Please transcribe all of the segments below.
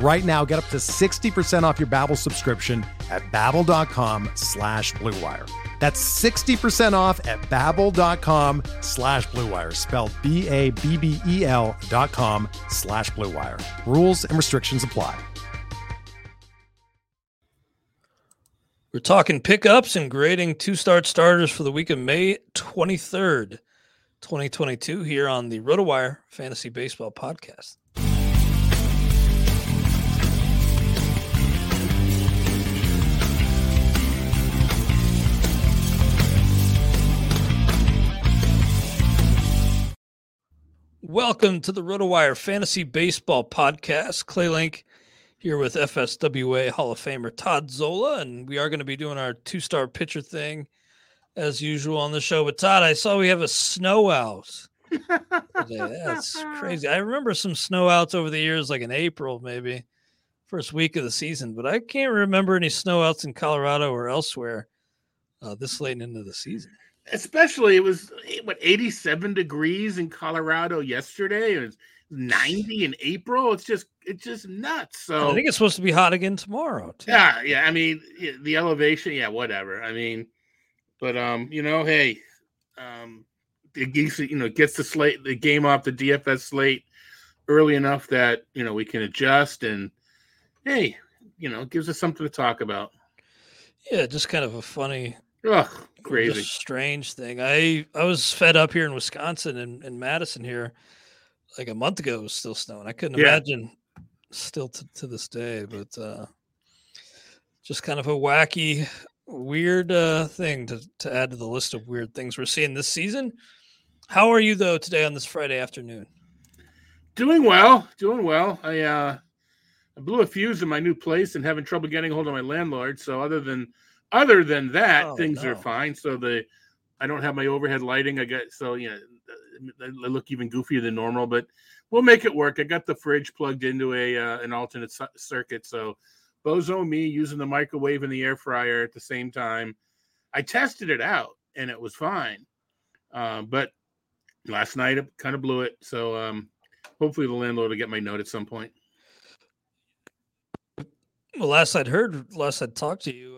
Right now, get up to 60% off your Babbel subscription at babbel.com slash bluewire. That's 60% off at babbel.com slash bluewire, spelled B-A-B-B-E-L dot com slash bluewire. Rules and restrictions apply. We're talking pickups and grading two start starters for the week of May 23rd, 2022, here on the RotoWire Fantasy Baseball Podcast. Welcome to the RotoWire Fantasy Baseball Podcast. Clay Link here with FSWA Hall of Famer Todd Zola, and we are going to be doing our two star pitcher thing as usual on the show. But Todd, I saw we have a snow out. That's crazy. I remember some snow outs over the years, like in April, maybe first week of the season, but I can't remember any snow outs in Colorado or elsewhere uh, this late into the season. Especially, it was what 87 degrees in Colorado yesterday. It was 90 in April. It's just it's just nuts. So I think it's supposed to be hot again tomorrow. Too. Yeah, yeah. I mean, the elevation, yeah, whatever. I mean, but um, you know, hey, um, it gets you know gets the slate the game off the DFS slate early enough that you know we can adjust and hey, you know, it gives us something to talk about. Yeah, just kind of a funny, Ugh, crazy, strange thing. I I was fed up here in Wisconsin and in Madison here like a month ago. It was still snowing. I couldn't Yeah. imagine still to, to this day, but uh, just kind of a wacky, weird uh, thing to to add to the list of weird things we're seeing this season. How are you though today on this Friday afternoon? Doing well, doing well. I uh I blew a fuse in my new place and having trouble getting a hold of my landlord. So other than other than that, Oh, things are fine. So the I don't have my overhead lighting. I got so you know I I look even goofier than normal, but we'll make it work. I got the fridge plugged into a uh, an alternate ci- circuit. So bozo me using the microwave and the air fryer at the same time. I tested it out and it was fine. Um, but last night it kind of blew it. So um, hopefully the landlord will get my note at some point. Well, last I'd heard, last I'd talked to you, uh,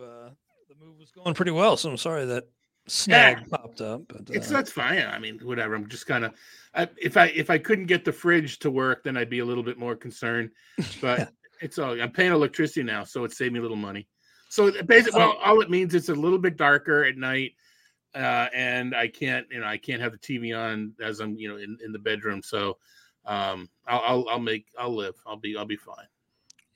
the move was going pretty well. So I'm sorry that snag popped up. But It's uh, that's fine. I mean, whatever. I'm just kind of if I if I couldn't get the fridge to work, then I'd be a little bit more concerned. But Yeah. it's all I'm paying electricity now, so it saved me a little money. So basically, Oh. well, all it means it's a little bit darker at night, uh, and I can't you know I can't have the TV on as I'm you know in, in the bedroom. So um, I'll, I'll I'll make I'll live. I'll be I'll be fine.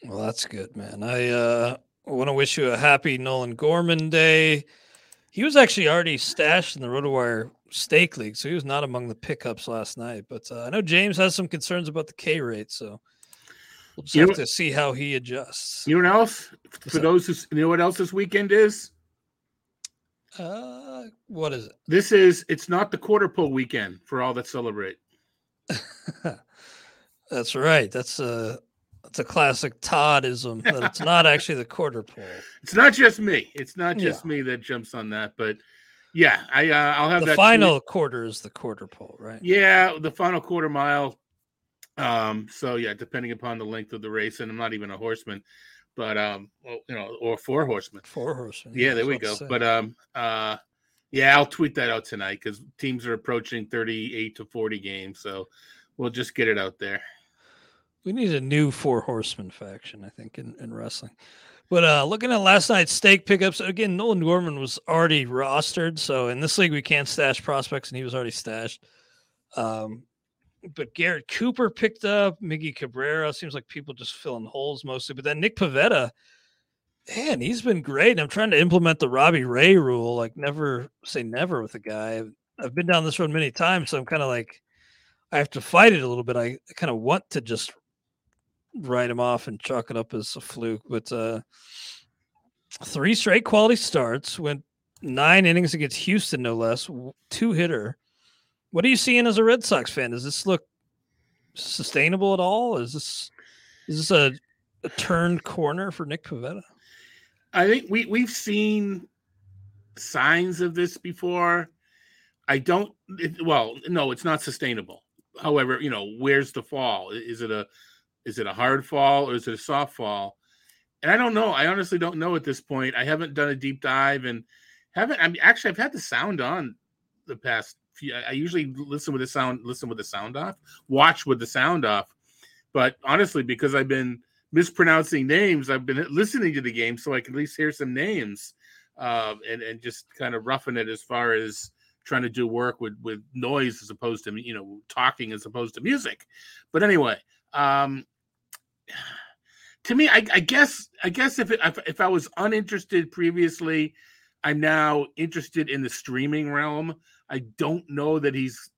Well, that's good, man. I uh, want to wish you a happy Nolan Gorman day. He was actually already stashed in the RotoWire Stake League, so he was not among the pickups last night. But uh, I know James has some concerns about the K rate, so we'll just You have know- to see how he adjusts. You know what else? For those who you know what else this weekend is? Uh, what is it? This is it's not the quarter pull weekend for all that celebrate. That's right. That's a that's a classic Toddism that it's not actually the quarter pole. It's not just me. It's not Yeah. just me that jumps on that, but yeah, I uh, I'll have The that final quarter is the quarter pole, right? Yeah, the final quarter mile. Um, so yeah, depending upon the length of the race, and I'm not even a horseman, but um, well, you know, or four horsemen. Four horsemen. Yeah, there we go. But um, uh, yeah, I'll tweet that out tonight because teams are approaching 38 to 40 games, so we'll just get it out there. We need a new four horsemen faction, I think, in, in wrestling. But uh looking at last night's stake pickups, again, Nolan Gorman was already rostered. So in this league, we can't stash prospects, and he was already stashed. Um, but Garrett Cooper picked up Miggy Cabrera. Seems like people just filling holes mostly. But then Nick Pivetta, man, he's been great. And I'm trying to implement the Robbie Ray rule, like never say never with a guy. I've, I've been down this road many times, so I'm kind of like I have to fight it a little bit. I, I kind of want to just write him off and chalk it up as a fluke, but uh, three straight quality starts, went nine innings against Houston, no less, two hitter. What are you seeing as a Red Sox fan? Does this look sustainable at all? Is this is this a, a turned corner for Nick Pivetta? I think we we've seen signs of this before. I don't. It, well, no, it's not sustainable. However, you know, where's the fall? Is it a is it a hard fall or is it a soft fall? And I don't know. I honestly don't know at this point. I haven't done a deep dive and haven't. I mean, actually, I've had the sound on the past few. I usually listen with the sound, listen with the sound off, watch with the sound off. But honestly, because I've been mispronouncing names, I've been listening to the game so I can at least hear some names uh, and and just kind of roughing it as far as trying to do work with with noise as opposed to you know talking as opposed to music. But anyway, um, to me, I, I, guess I guess if it, if, if I was uninterested previously, I'm now interested in the streaming realm. I don't know that he's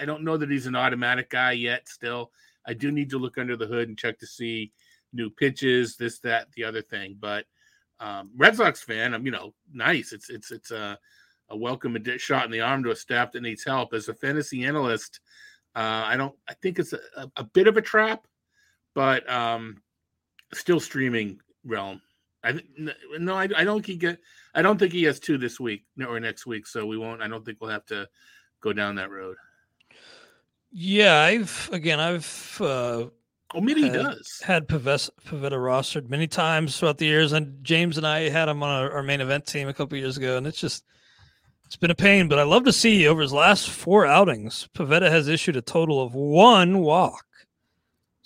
I don't know that he's an automatic guy yet. Still, I do need to look under the hood and check to see new pitches, this, that, the other thing. But um, Red Sox fan, I'm you know nice. It's it's it's a a welcome shot in the arm to a staff that needs help. As a fantasy analyst, uh, I don't. I think it's a, a, bit of a trap, but um, still streaming realm. I no, I, I don't think he get. I don't think he has two this week or next week, so we won't. I don't think we'll have to go down that road. Yeah, I've again, I've. uh Oh, maybe had, he does. Had Pivetta, Pivetta rostered many times throughout the years, and James and I had him on our, our main event team a couple years ago, and it's just it's been a pain. But I love to see over his last four outings, Pivetta has issued a total of one walk.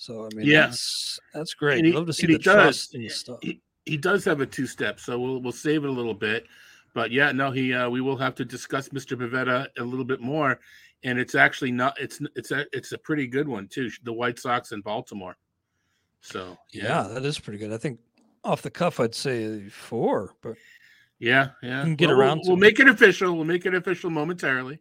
So I mean, yeah. that's that's great. He, love to see the trust and stuff. He, he does have a two step, so we'll we'll save it a little bit. But yeah, no, he uh, we will have to discuss Mr. Pivetta a little bit more, and it's actually not it's it's a it's a pretty good one too. The White Sox in Baltimore. So yeah, yeah that is pretty good. I think off the cuff, I'd say four, but yeah, yeah, get well, around. We'll, we'll make it official. We'll make it official momentarily.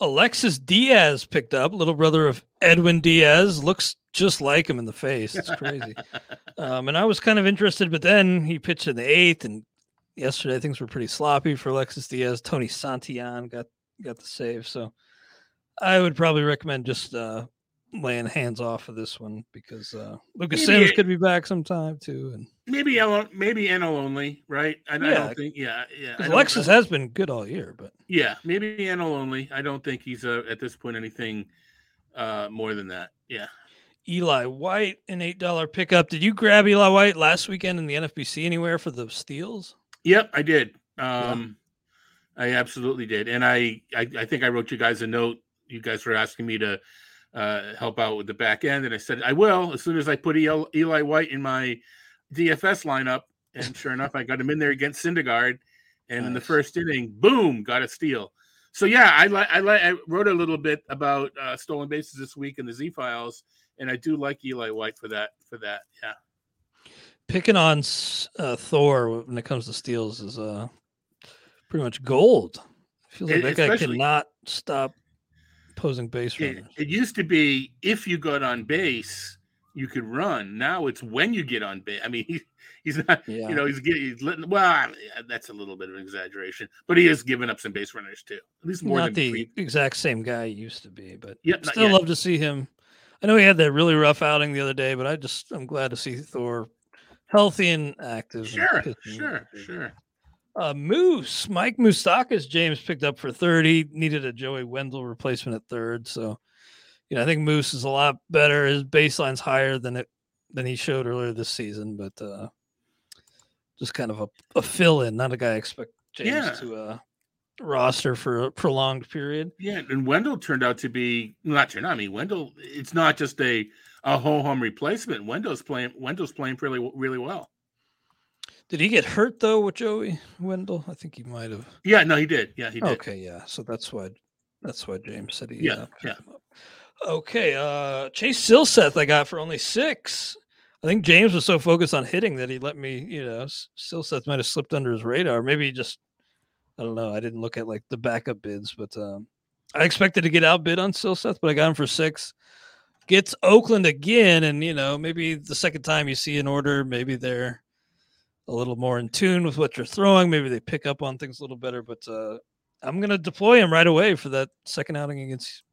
Alexis Diaz picked up, little brother of Edwin Diaz, looks just like him in the face. It's crazy. um, and I was kind of interested, but then he pitched in the eighth, and yesterday things were pretty sloppy for Alexis Diaz. Tony Santillan got got the save, so I would probably recommend just uh, laying hands off of this one because uh, Lucas maybe Sims could be back sometime too, and maybe NL, maybe NL only, right? I, yeah. I don't think, yeah, yeah. Alexis has been good all year, but yeah, maybe NL only. I don't think he's uh, at this point anything uh, more than that. Yeah. Eli White, an eight dollar pickup. Did you grab Eli White last weekend in the NFBC anywhere for the steals? Yep, I did. Um, yeah. I absolutely did, and I, I I think I wrote you guys a note. You guys were asking me to uh, help out with the back end. And I said, I will as soon as I put Eli White in my DFS lineup. And sure enough, I got him in there against Syndergaard. And nice. in the first inning, boom, got a steal. So yeah, I like I like I wrote a little bit about uh, stolen bases this week in the Z files, and I do like Eli White for that. For that, yeah. Picking on uh, Thor when it comes to steals is uh pretty much gold. Feels like it, that guy cannot stop posing base runners. It, it, used to be if you got on base, you could run. Now it's when you get on base. I mean, he, he's not, yeah. you know, he's getting, he's letting, well, that's a little bit of an exaggeration, but he has given up some base runners too. At least more not than the exact same guy he used to be, but yeah, still love to see him. I know he had that really rough outing the other day, but I just, I'm glad to see Thor healthy and active. Sure, and sure, sure. Uh, Moose, Mike Moustakas, James picked up for 30, needed a Joey Wendle replacement at third. So, you know, I think Moose is a lot better. His baseline's higher than it than he showed earlier this season, but uh just kind of a, a fill in, not a guy I expect James yeah. to uh roster for a prolonged period. Yeah, and Wendle turned out to be not turned. I mean, Wendle. It's not just a a ho hum replacement. Wendle's playing. Wendle's playing really really well. Did he get hurt though with Joey Wendle? I think he might have. Yeah, no, he did. Yeah, he did. Okay, yeah. So that's why That's what James said. He, Yeah, uh, yeah. picked him up. Okay, uh, Chase Silseth I got for only six. I think James was so focused on hitting that he let me, you know, Silseth might have slipped under his radar. Maybe he just, I don't know. I didn't look at like the backup bids, but um, I expected to get outbid on Silseth, but I got him for six. Gets Oakland again, and you know, maybe the second time you see an order, maybe they're a little more in tune with what you're throwing. Maybe they pick up on things a little better, but uh, I'm going to deploy him right away for that second outing against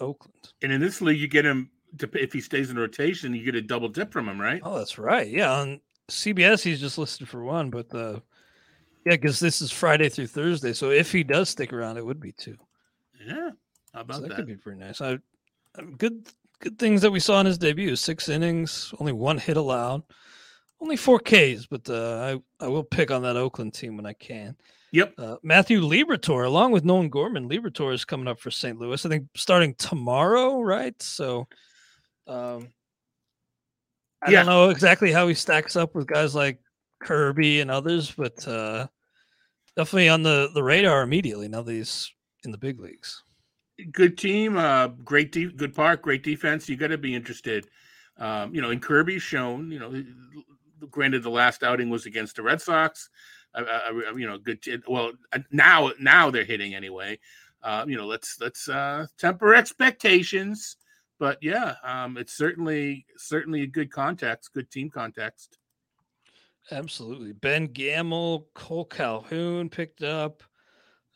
Oakland. And in this league, you get him to, if he stays in rotation, you get a double dip from him, right? Oh, that's right. Yeah, on CBS he's just listed for one, but uh, yeah, because this is Friday through Thursday. So if he does stick around, it would be two. Yeah. How So about that, that? could be pretty nice. I, uh, good good things that we saw in his debut: six innings, only one hit allowed, only four Ks. But uh, I I will pick on that Oakland team when I can. Yep. Uh, Matthew Liberatore, along with Nolan Gorman, Liberatore is coming up for St. Louis. I think starting tomorrow, right? So, um, I Yeah. don't know exactly how he stacks up with guys like Kirby and others, but uh, definitely on the the radar immediately now that he's in the big leagues. Good team, uh, great, de- good park, great defense. You got to be interested. Um, you know, and Kirby's shown. You know, granted, the last outing was against the Red Sox. You know, good. T- well, uh, now now they're hitting anyway. Uh, you know, let's let's uh, temper expectations. But yeah, um, it's certainly certainly a good context, good team context. Absolutely. Ben Gamel, Cole Calhoun picked up.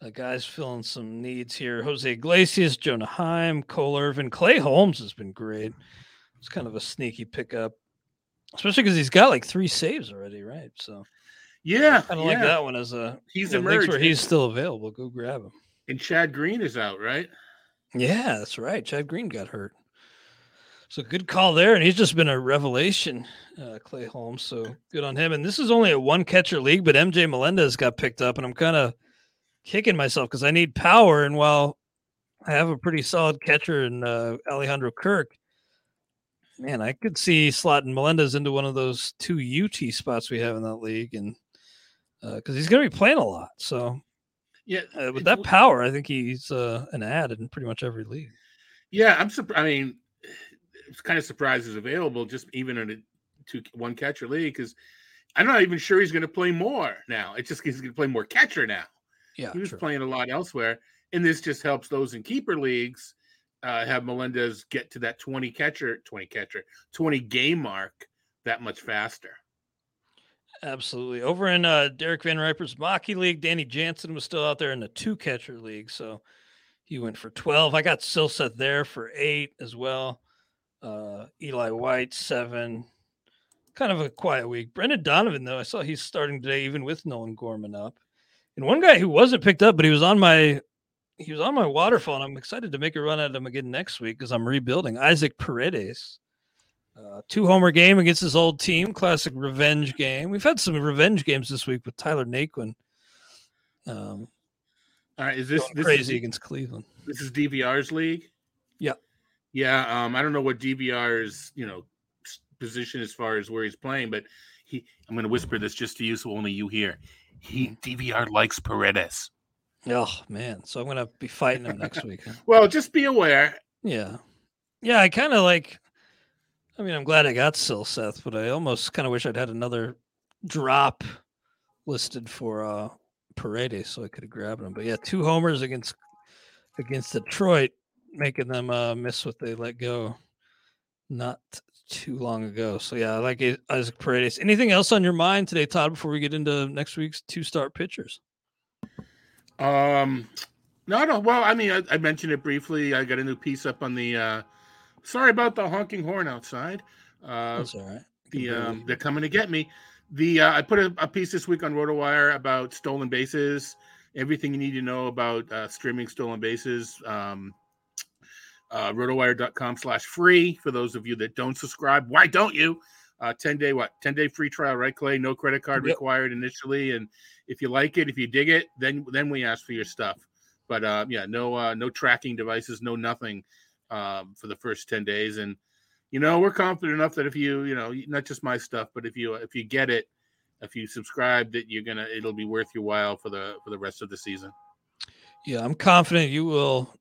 The guys filling some needs here. Jose Iglesias, Jonah Heim, Cole Irvin, Clay Holmes has been great. It's kind of a sneaky pickup, especially because he's got like three saves already, right? So Yeah, kind of yeah. like that one as a He's you know, emerged. where he's still available. Go grab him. and Chad Green is out, right? Yeah, that's right. Chad Green got hurt. So good call there. And he's just been a revelation, uh, Clay Holmes. So good on him. And this is only a one catcher league, but MJ Melendez got picked up. And I'm kind of kicking myself because I need power. And while I have a pretty solid catcher in uh, Alejandro Kirk, man, I could see slotting Melendez into one of those two UT spots we have in that league. And because he's going to be playing a lot. So Yeah, uh, with that power, I think he's uh, an ad in pretty much every league. Yeah, I'm surprised. I mean, kind of surprised available, just even in a two one catcher league, because I'm not even sure he's going to play more now. It's just he's going to play more catcher now. Yeah, he was true. playing a lot elsewhere, and this just helps those in keeper leagues uh, have Melendez get to that 20 catcher, 20 catcher, 20 game mark that much faster. Absolutely. Over in uh, Derek Van Riper's Mocky League, Danny Jansen was still out there in the two catcher league. So he went for 12. I got Silseth there for eight as well. Uh, Eli White, seven. Kind of a quiet week. Brendan Donovan, though, I saw he's starting today, even with Nolan Gorman up. And one guy who wasn't picked up, but he was on my he was on my waterfall, and I'm excited to make a run at him again next week because I'm rebuilding. Isaac Paredes. Uh, two homer game against his old team, classic revenge game. We've had some revenge games this week with Tyler Naquin. Um, All right, is this this crazy is, against Cleveland. this is DVR's league? Yeah. Yeah, um, I don't know what DVR's you know position as far as where he's playing, but he. I'm going to whisper this just to you, so only you hear. He DVR likes Paredes. Oh man, so I'm gonna be fighting him next week. Well, just be aware. Yeah, yeah. I kind of like. I mean, I'm glad I got Silseth, but I almost kind of wish I'd had another drop listed for uh Paredes, so I could have grabbed him. But yeah, two homers against against Detroit, making them uh miss what they let go not too long ago. So yeah, I like it, Isaac Paredes. Anything else on your mind today, Todd? Before we get into next week's two start pitchers. Um, no, no. Well, I mean, I, I mentioned it briefly. I got a new piece up on the. uh Sorry about the honking horn outside. Uh, That's all right. The um, they're coming to get me. The uh, I put a, a piece this week on RotoWire about stolen bases. Everything you need to know about uh, streaming stolen bases. Um, uh, rotowire.com slash free for those of you that don't subscribe. Why don't you? Uh, 10 day what 10 day free trial, right, Clay? No credit card Yep. required initially. And if you like it, if you dig it, then then we ask for your stuff. But uh, yeah, no uh, no tracking devices, no nothing um, for the first 10 days. And you know, we're confident enough that if you, you know, not just my stuff, but if you if you get it, if you subscribe, that you're gonna it'll be worth your while for the for the rest of the season. Yeah, I'm confident you will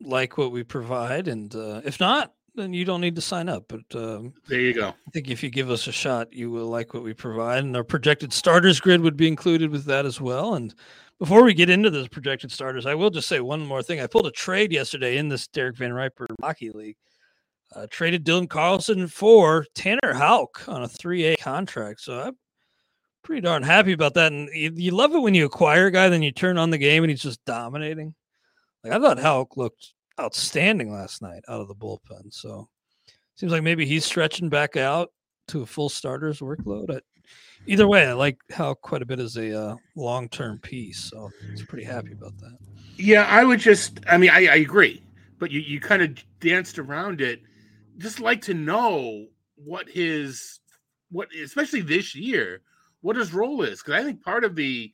like what we provide, and uh, if not, then you don't need to sign up. But um, there you go. I think if you give us a shot, you will like what we provide, and our projected starters grid would be included with that as well. And before we get into those projected starters, I will just say one more thing. I pulled a trade yesterday in this Derek Van Riper Hockey League. Uh, traded Dylan Carlson for Tanner Houck on a 3A contract. So I'm pretty darn happy about that. And you, you, love it when you acquire a guy, then you turn on the game and he's just dominating. Like I thought Houck looked outstanding last night out of the bullpen. So seems like maybe he's stretching back out to a full starter's workload. I, either way, I like Houck quite a bit as a uh, long term piece. So I was pretty happy about that. Yeah, I would just, I mean, I, I agree, but you, you kind of danced around it. Just like to know what his, what, especially this year, what his role is. Because I think part of the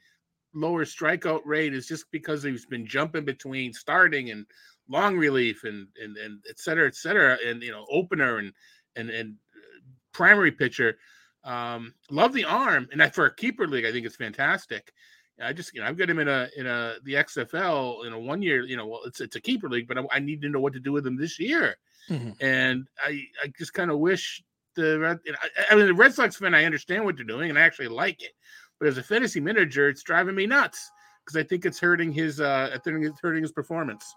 lower strikeout rate is just because he's been jumping between starting and long relief and and and et cetera, et cetera, and you know opener and and and uh, primary pitcher. Um, love the arm, and that for a keeper league, I think it's fantastic. I just you know I've got him in a in a the XFL in a one year you know well it's it's a keeper league, but I, I need to know what to do with him this year, mm-hmm. and I I just kind of wish the I, I mean the Red Sox fan I understand what they're doing and I actually like it, but as a fantasy manager it's driving me nuts because I think it's hurting his uh I think it's hurting his performance.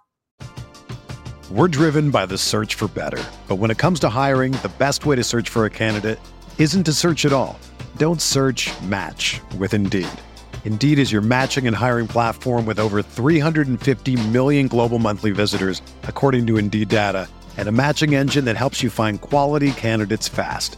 We're driven by the search for better. But when it comes to hiring, the best way to search for a candidate isn't to search at all. Don't search match with Indeed. Indeed is your matching and hiring platform with over 350 million global monthly visitors, according to Indeed data, and a matching engine that helps you find quality candidates fast.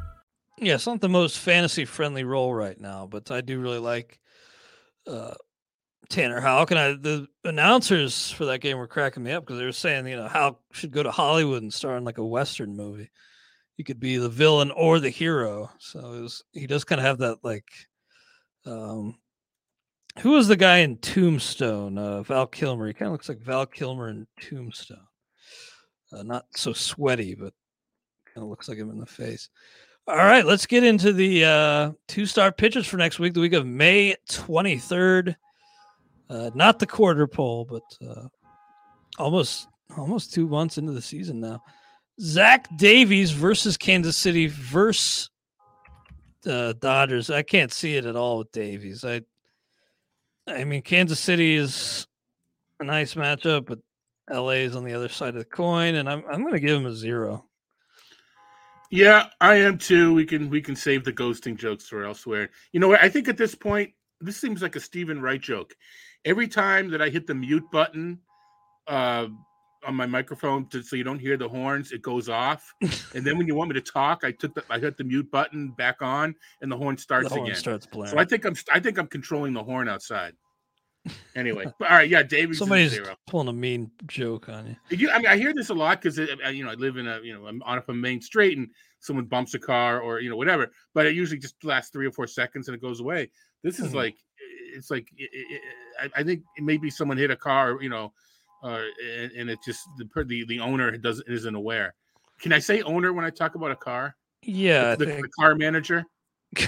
Yeah, it's not the most fantasy friendly role right now, but I do really like uh, Tanner Houck. And I, the announcers for that game were cracking me up because they were saying, you know, Houck should go to Hollywood and star in like a Western movie. He could be the villain or the hero. So it was, he does kind of have that like, um, who was the guy in Tombstone? Uh, Val Kilmer. He kind of looks like Val Kilmer in Tombstone. Uh, not so sweaty, but kind of looks like him in the face. All right, let's get into the uh, two star pitchers for next week, the week of May 23rd. Uh, not the quarter pole, but uh, almost almost two months into the season now. Zach Davies versus Kansas City versus the Dodgers. I can't see it at all with Davies. I, I mean, Kansas City is a nice matchup, but LA is on the other side of the coin, and I'm I'm going to give him a zero. Yeah, I am too. We can we can save the ghosting jokes for elsewhere. You know what? I think at this point, this seems like a Steven Wright joke. Every time that I hit the mute button uh, on my microphone to, so you don't hear the horns, it goes off. and then when you want me to talk, I took the I hit the mute button back on, and the horn starts The horn again. starts blaring. So I think I'm I think I'm controlling the horn outside. Anyway, but all right, yeah, David. Somebody's pulling a mean joke on you. You, I mean, I hear this a lot because you know I live in a you know I'm on up a main street and someone bumps a car or you know whatever, but it usually just lasts three or four seconds and it goes away. This is Mhm. like it's like it, it, I, I think maybe someone hit a car, you know, uh, and, and it just the the the owner doesn't isn't aware. Can I say owner when I talk about a car? Yeah, I the, the car manager.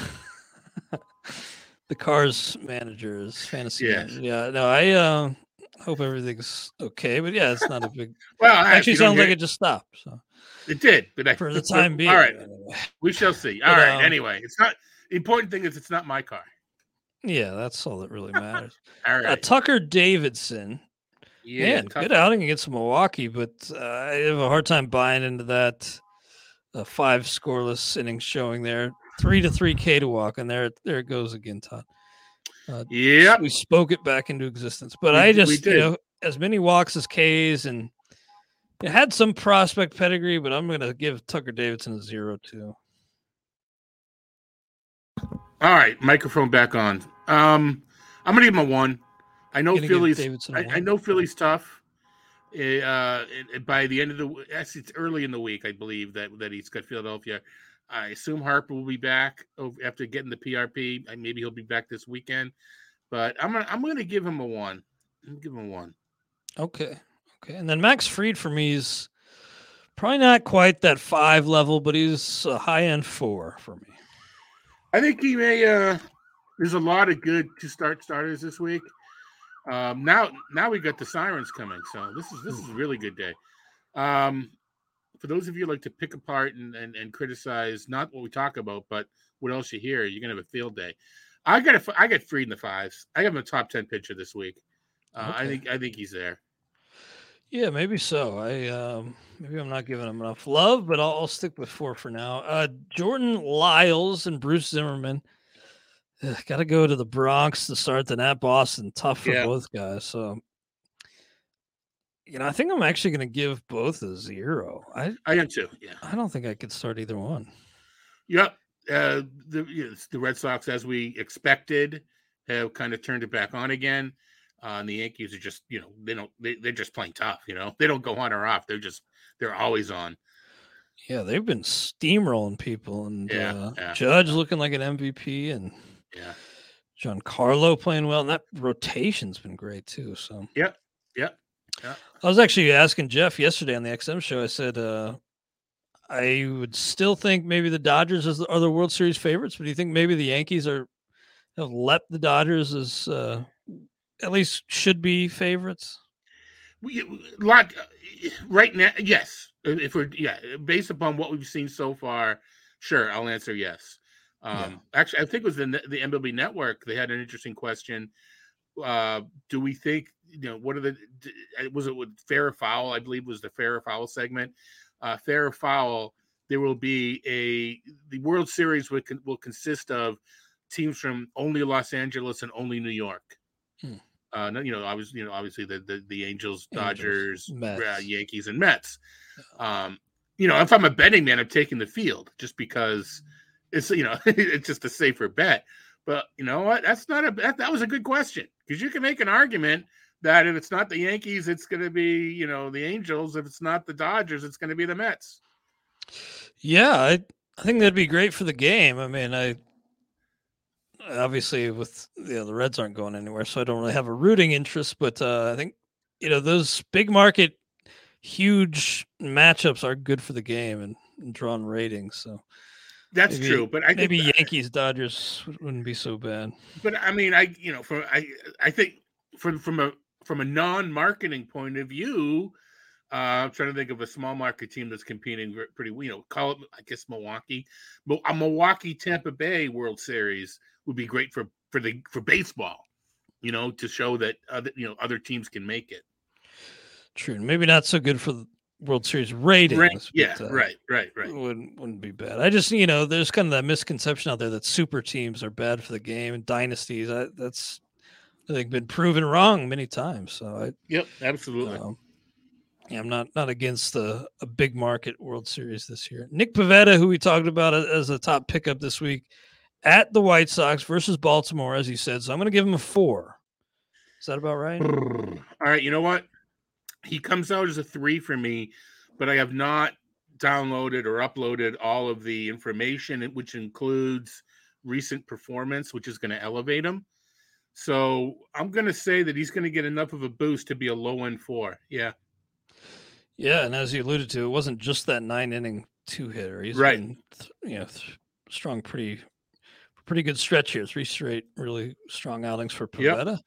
the car's manager is fantasy. Yeah. manager. Yeah. No, I uh, hope everything's okay, but yeah, it's not a big. Well, Actually, sounds like it just stopped. So it did, but I, for the time being, all right, we shall see. All But, right, um, anyway, it's not the important thing is it's not my car. Yeah, that's all that really matters. All uh, Tucker Davidson, yeah, man, tough- good outing against Milwaukee, but uh, I have a hard time buying into that uh, five scoreless innings showing there. Three to three K to walk, and there there it goes again, Todd. Yeah, we spoke it back into existence. But We I just, you did. know, as many walks as K's and it had some prospect pedigree, but I'm going to give Tucker Davidson a zero too. All right, microphone back on. Um, I'm gonna give him a one. I know Philly's. I, I know Philly's tough. Eh, Uh, by the end of the, actually, it's early in the week, I believe that that he's got Philadelphia. I assume Harper will be back after getting the PRP. Maybe he'll be back this weekend. But I'm gonna I'm gonna give him a one. I'm give him a one. Okay. Okay. And then Max Fried for me is probably not quite that five level, but he's a high end four for me. I think he may. Uh, there's a lot of good to start starters this week. Um, now, now we got the sirens coming, so this is this is a really good day. Um, for those of you who like to pick apart and, and and criticize not what we talk about, but what else you hear, you're gonna have a field day. I got a, I got Fried in the fives. I have him a top ten pitcher this week. Uh, I think I think he's there. Yeah, maybe so. I um maybe I'm not giving him enough love, but I'll, I'll stick with four for now. Uh Jordan Lyles and Bruce Zimmermann. Got to go to the Bronx to start the at Boston. Tough for Yeah. both guys. So, you know, I think I'm actually going to give both a zero. I I am too. Yeah. I don't think I could start either one. Yep. Uh, the you know, the Red Sox, as we expected, have kind of turned it back on again. Uh, and the Yankees are just, you know, they don't, they, they're just playing tough. You know, they don't go on or off. They're just, they're always on. Yeah, they've been steamrolling people, and Yeah, uh, yeah. Judge looking like an MVP, and Yeah. Giancarlo playing well, and that rotation's been great too. So Yep. Yep. Yeah. I was actually asking Jeff yesterday on the XM show. I said uh, I would still think maybe the Dodgers is are the World Series favorites, but do you think maybe the Yankees are have let the Dodgers as uh, at least should be favorites? We, lot right now, yes. If we're, yeah, based upon what we've seen so far, sure, I'll answer yes. Um, Yeah. Actually, I think it was the the MLB Network. They had an interesting question. Uh, do we think you know what are the uh, was it with fair or foul? I believe was the fair or foul segment. Uh, fair or foul, there will be a the World Series will will consist of teams from only Los Angeles and only New York. Hmm. Uh, you know, obviously, you know, obviously the the, the Angels, Angels, Dodgers, uh. Yankees, and Mets. Um, you know, if I'm a betting man, I'm taking the field just because it's you know it's just a safer bet. But you know what? That's not a that, that was a good question because you can make an argument that if it's not the Yankees, it's going to be you know the Angels. If it's not the Dodgers, it's going to be the Mets. Yeah, I I think that'd be great for the game. I mean, I obviously with you know the Reds aren't going anywhere, so I don't really have a rooting interest. But uh, I think you know those big market, huge matchups are good for the game and, and drawing ratings. So That's Maybe- true, but I think maybe that- Yankees Dodgers wouldn't be so bad. but I mean, I you know, from I I think from from a from a non-marketing point of view, Uh, I'm trying to think of a small market team that's competing pretty. You know, call it I guess Milwaukee, but a Milwaukee Tampa Bay World Series would be great for for the for baseball. You know, to show that other you know other teams can make it. True. Maybe not so good for the World Series ratings. Right? but, Yeah. uh, Right. Right. Right. Wouldn't wouldn't be bad. I just you know there's kind of that misconception out there that super teams are bad for the game and dynasties. I, that's I think been proven wrong many times. So I Yep. Absolutely. Um, yeah, I'm not not against a, a big market World Series this year. Nick Pivetta, who we talked about as a top pickup this week, at the White Sox versus Baltimore, as you said. So I'm going to give him a four. Is that about right? All right, you know what? He comes out as a three for me, but I have not downloaded or uploaded all of the information, which includes recent performance, which is going to elevate him. So I'm going to say that he's going to get enough of a boost to be a low end four. Yeah, Yeah, and as you alluded to, it wasn't just that nine inning two hitter. He's Right. been, you know, strong pretty pretty good stretch here. Three straight really strong outings for Yep.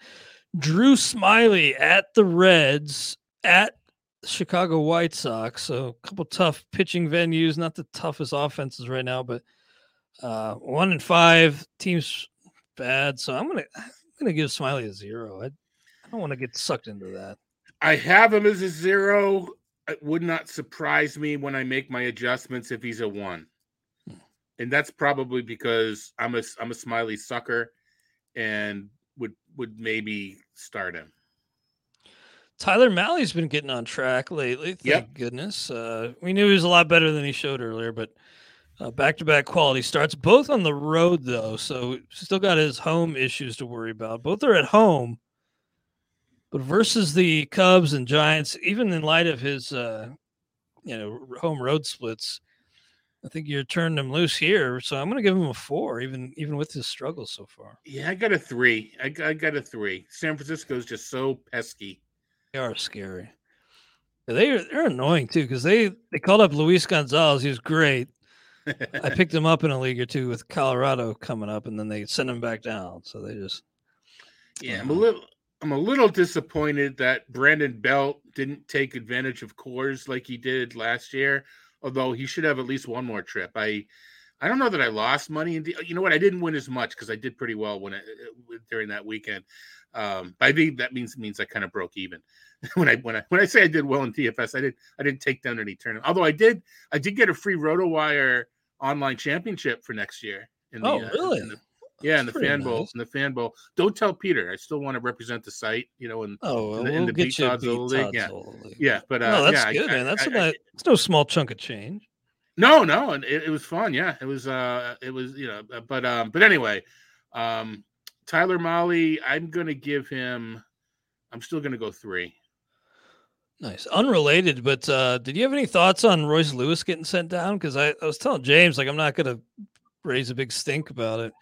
Drew Smyly at the Reds at Chicago White Sox. So a couple tough pitching venues, not the toughest offenses right now, but uh one and five teams bad. So I'm gonna I'm gonna give Smyly a zero. I, I don't want to get sucked into that. I have him as a zero. It would not surprise me when I make my adjustments if he's a one, and that's probably because I'm a I'm a Smyly sucker, and would would maybe start him. Tyler Mahle's been getting on track lately. Thank Yep. goodness. Uh, we knew he was a lot better than he showed earlier, but back to back quality starts, both on the road, though. So still got his home issues to worry about. Both are at home, but versus the Cubs and Giants, even in light of his, uh, you know, home road splits, I think you're turning him loose here. So I'm going to give him a four, even even with his struggles so far. Yeah, I got a three. I, I got a three. San Francisco's just so pesky. They are scary. They are, they're annoying too because they they called up Luis Gonzalez. He was great. I picked him up in a league or two with Colorado coming up, and then they sent him back down. So they just yeah, I'm a little. I'm a little disappointed that Brandon Belt didn't take advantage of Coors like he did last year. Although he should have at least one more trip. I, I don't know that I lost money. And you know what? I didn't win as much because I did pretty well when it, during that weekend. Um, I think that means means I kind of broke even when I when I when I say I did well in DFS, I did I didn't take down any tournament. Although I did I did get a free RotoWire online championship for next year. In Oh, uh, really? in the- yeah, in the That's fan pretty bowl. In the fan bowl. Don't tell Peter. I still want to represent the site. You know, and oh, well, the- in we'll the get Beat you beat League, yeah. League. yeah, but uh, No, that's yeah, good, I- man. That's I- not I- it's no small chunk of change. no, no, and it, it was fun. Yeah, it was. Uh, it was. You know, but um, but anyway, um, Tyler Mahle, I'm gonna give him. I'm still gonna go three. Nice. Unrelated, but uh, did you have any thoughts on Royce Lewis getting sent down? Because I, I was telling James, like, I'm not going to raise a big stink about it.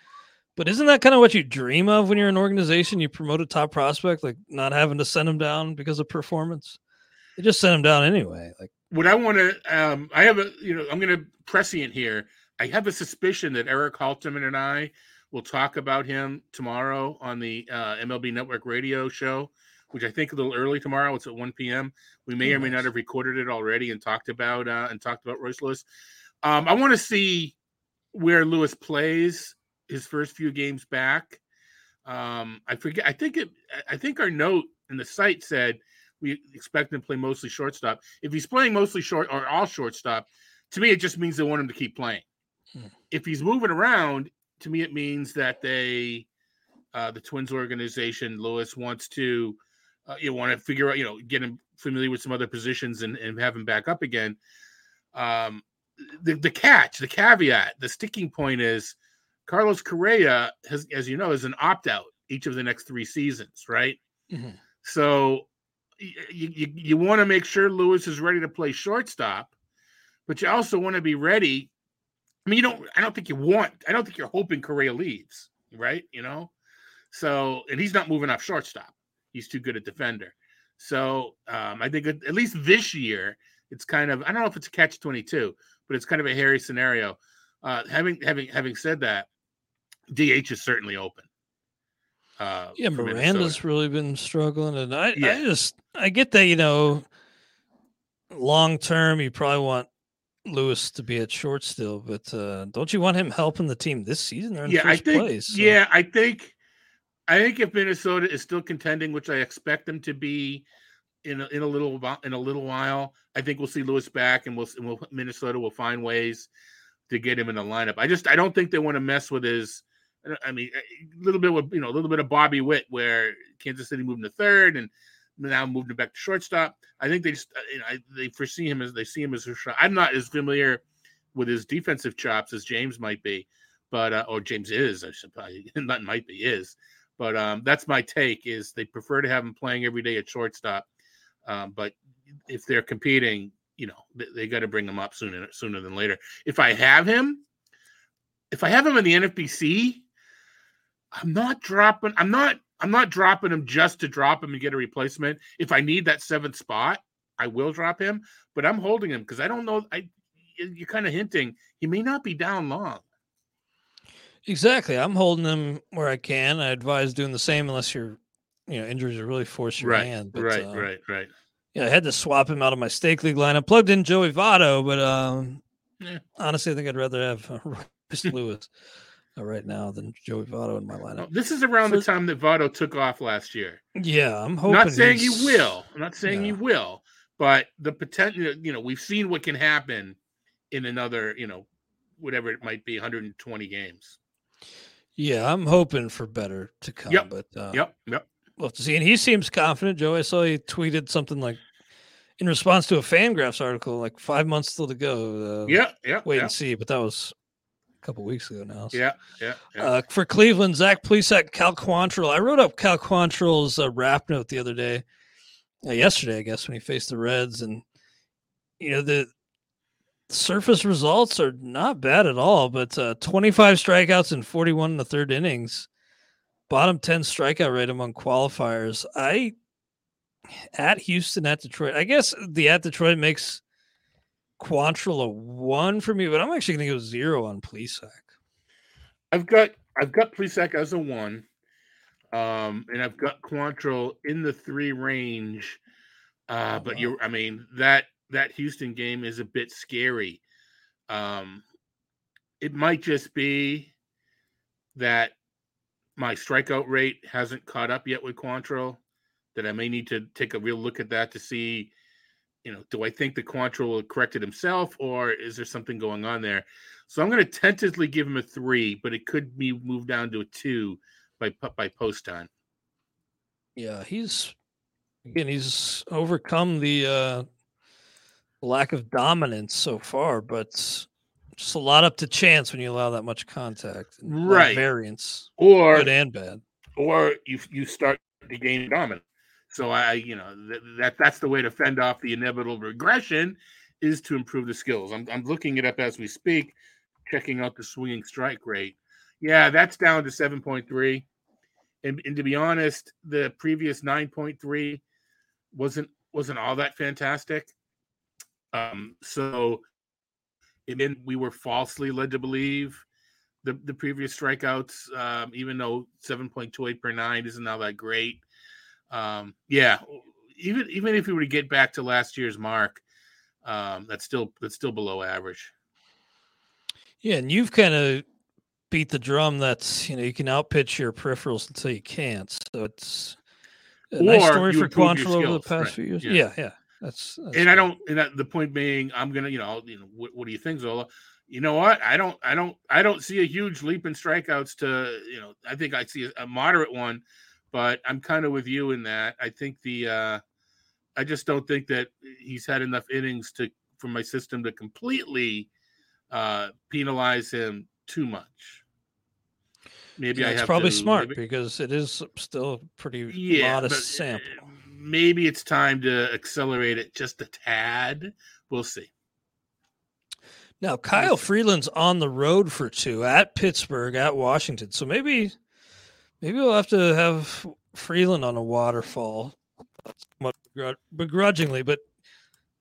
But isn't that kind of what you dream of when you're an organization? You promote a top prospect, like not having to send him down because of performance. They just sent him down anyway. Like, What I want to, um, I have a, you know, I'm gonna prescient here. I have a suspicion that Eric Halterman and I will talk about him tomorrow on the uh, MLB Network Radio show, which I think a little early tomorrow. It's at 1 p.m. We may Oh, or may not have recorded it already and talked about uh, and talked about Royce Lewis. Um, I want to see where Lewis plays his first few games back. Um, I forget. I think it. I think our note in the site said we expect him to play mostly shortstop. If he's playing mostly short or all shortstop, to me it just means they want him to keep playing. Hmm. If he's moving around, to me it means that they, uh, the Twins organization, Lewis wants to, uh, you want to figure out, you know, get him familiar with some other positions and, and have him back up again. Um, the the catch, the caveat, the sticking point is Carlos Correa has, as you know, is an opt out each of the next three seasons, right? Mhm. So you, you, you want to make sure Lewis is ready to play shortstop, but you also want to be ready. I mean, you don't, I don't think you want, I don't think you're hoping Correa leaves, right? You know? So, and he's not moving off shortstop. He's too good a defender. So um, I think at least this year, it's kind of, I don't know if it's a catch 22, but it's kind of a hairy scenario. Uh, having, having, having said that, DH is certainly open. Uh, yeah, Miranda's Minnesota. really been struggling. And I, Yeah. I just, I get that, you know, long term, you probably want Lewis to be at short still, but uh, don't you want him helping the team this season? Yeah, I think. place. so- Yeah, I think. I think if Minnesota is still contending, which I expect them to be, in a, in a little while, in a little while, I think we'll see Lewis back, and we'll, and we'll Minnesota will find ways to get him in the lineup. I just I don't think they want to mess with his. I mean, a little bit with you know a little bit of Bobby Witt, where Kansas City moved him to third and now moved him back to shortstop. I think they just uh, you know they foresee him as they see him as a shot. I'm not as familiar with his defensive chops as James might be, but uh, or James is I suppose not might be is, but um, that's my take is they prefer to have him playing every day at shortstop. Um, but if they're competing, you know they, they got to bring him up sooner sooner than later. If I have him, if I have him in the NFBC, I'm not dropping. I'm not. I'm not dropping him just to drop him and get a replacement. If I need that seventh spot, I will drop him. But I'm holding him because I don't know. I you're kind of hinting he may not be down long. Exactly. I'm holding him where I can. I advise doing the same unless your you know injuries are really force your Right, hand. But, right, uh, right, right. Yeah, I had to swap him out of my stake league line. I plugged in Joey Votto, but um, Yeah. honestly, I think I'd rather have uh, Royce Lewis right now than Joey Votto in my lineup. This is around the time that Votto took off last year. Yeah, I'm hoping. not saying he will. I'm not saying he will, but the potential. You know, we've seen what can happen in another. You know, whatever it might be, 120 games. Yeah, I'm hoping for better to come. Yep, But uh, Yep, yep. we'll have to see. And he seems confident. Joe, I saw he tweeted something like in response to a Fangraphs article, like five months still to go. Uh, Yeah, yeah, wait yeah, and see. But that was couple weeks ago now. so- yeah, yeah, yeah. Uh, for Cleveland, Zach Plesac, Cal Quantrill. I wrote up Cal Quantrill's uh, rap note the other day, uh, yesterday, I guess, when he faced the Reds, and you know the surface results are not bad at all. But uh, 25 strikeouts in 41 in the third innings, bottom 10 strikeout rate among qualifiers. I at Houston, at Detroit. I guess the at Detroit makes Quantrill a one for me, but I'm actually going to go zero on Plesac. I've got I've got Plesac as a one, um, and I've got Quantrill in the three range. Uh, but wow. you're, I mean that that Houston game is a bit scary. Um, it might just be that my strikeout rate hasn't caught up yet with Quantrill. That I may need to take a real look at that to see, you know, do I think the Quantrill will correct it himself, or is there something going on there? So I'm going to tentatively give him a three, but it could be moved down to a two by by post time. Yeah, he's again he's overcome the uh lack of dominance so far, but just a lot up to chance when you allow that much contact. and a lot of Right. Variance, Or good and bad. or you you start to gain dominant. So I, you know, that, that that's the way to fend off the inevitable regression is to improve the skills. I'm I'm looking it up as we speak, checking out the swinging strike rate. Yeah, that's down to 7.3. And, and to be honest, the previous 9.3 wasn't wasn't all that fantastic. Um, so and then we were falsely led to believe the, the previous strikeouts, um, even though 7.28 per nine isn't all that great. Um, yeah, even even if we were to get back to last year's mark, um, that's still that's still below average. Yeah, and you've kind of beat the drum that's you know you can outpitch your peripherals until you can't. So it's a nice story for Quantrill over the past right, few years. yeah. Yeah, yeah. That's, that's and I don't. And that, the point being, I'm gonna, you know, you know, what, what do you think, Zola? You know what? I don't, I don't, I don't see a huge leap in strikeouts to, you know, I think I see a moderate one, but I'm kind of with you in that. I think the, uh I just don't think that he's had enough innings to for my system to completely uh penalize him too much. Maybe Yeah, I it's have probably to- smart maybe- because it is still pretty yeah, modest sample. Maybe it's time to accelerate it just a tad. We'll see. Now Kyle Freeland's on the road for two at Pittsburgh, at Washington. So maybe maybe we'll have to have Freeland on a waterfall begrudgingly. But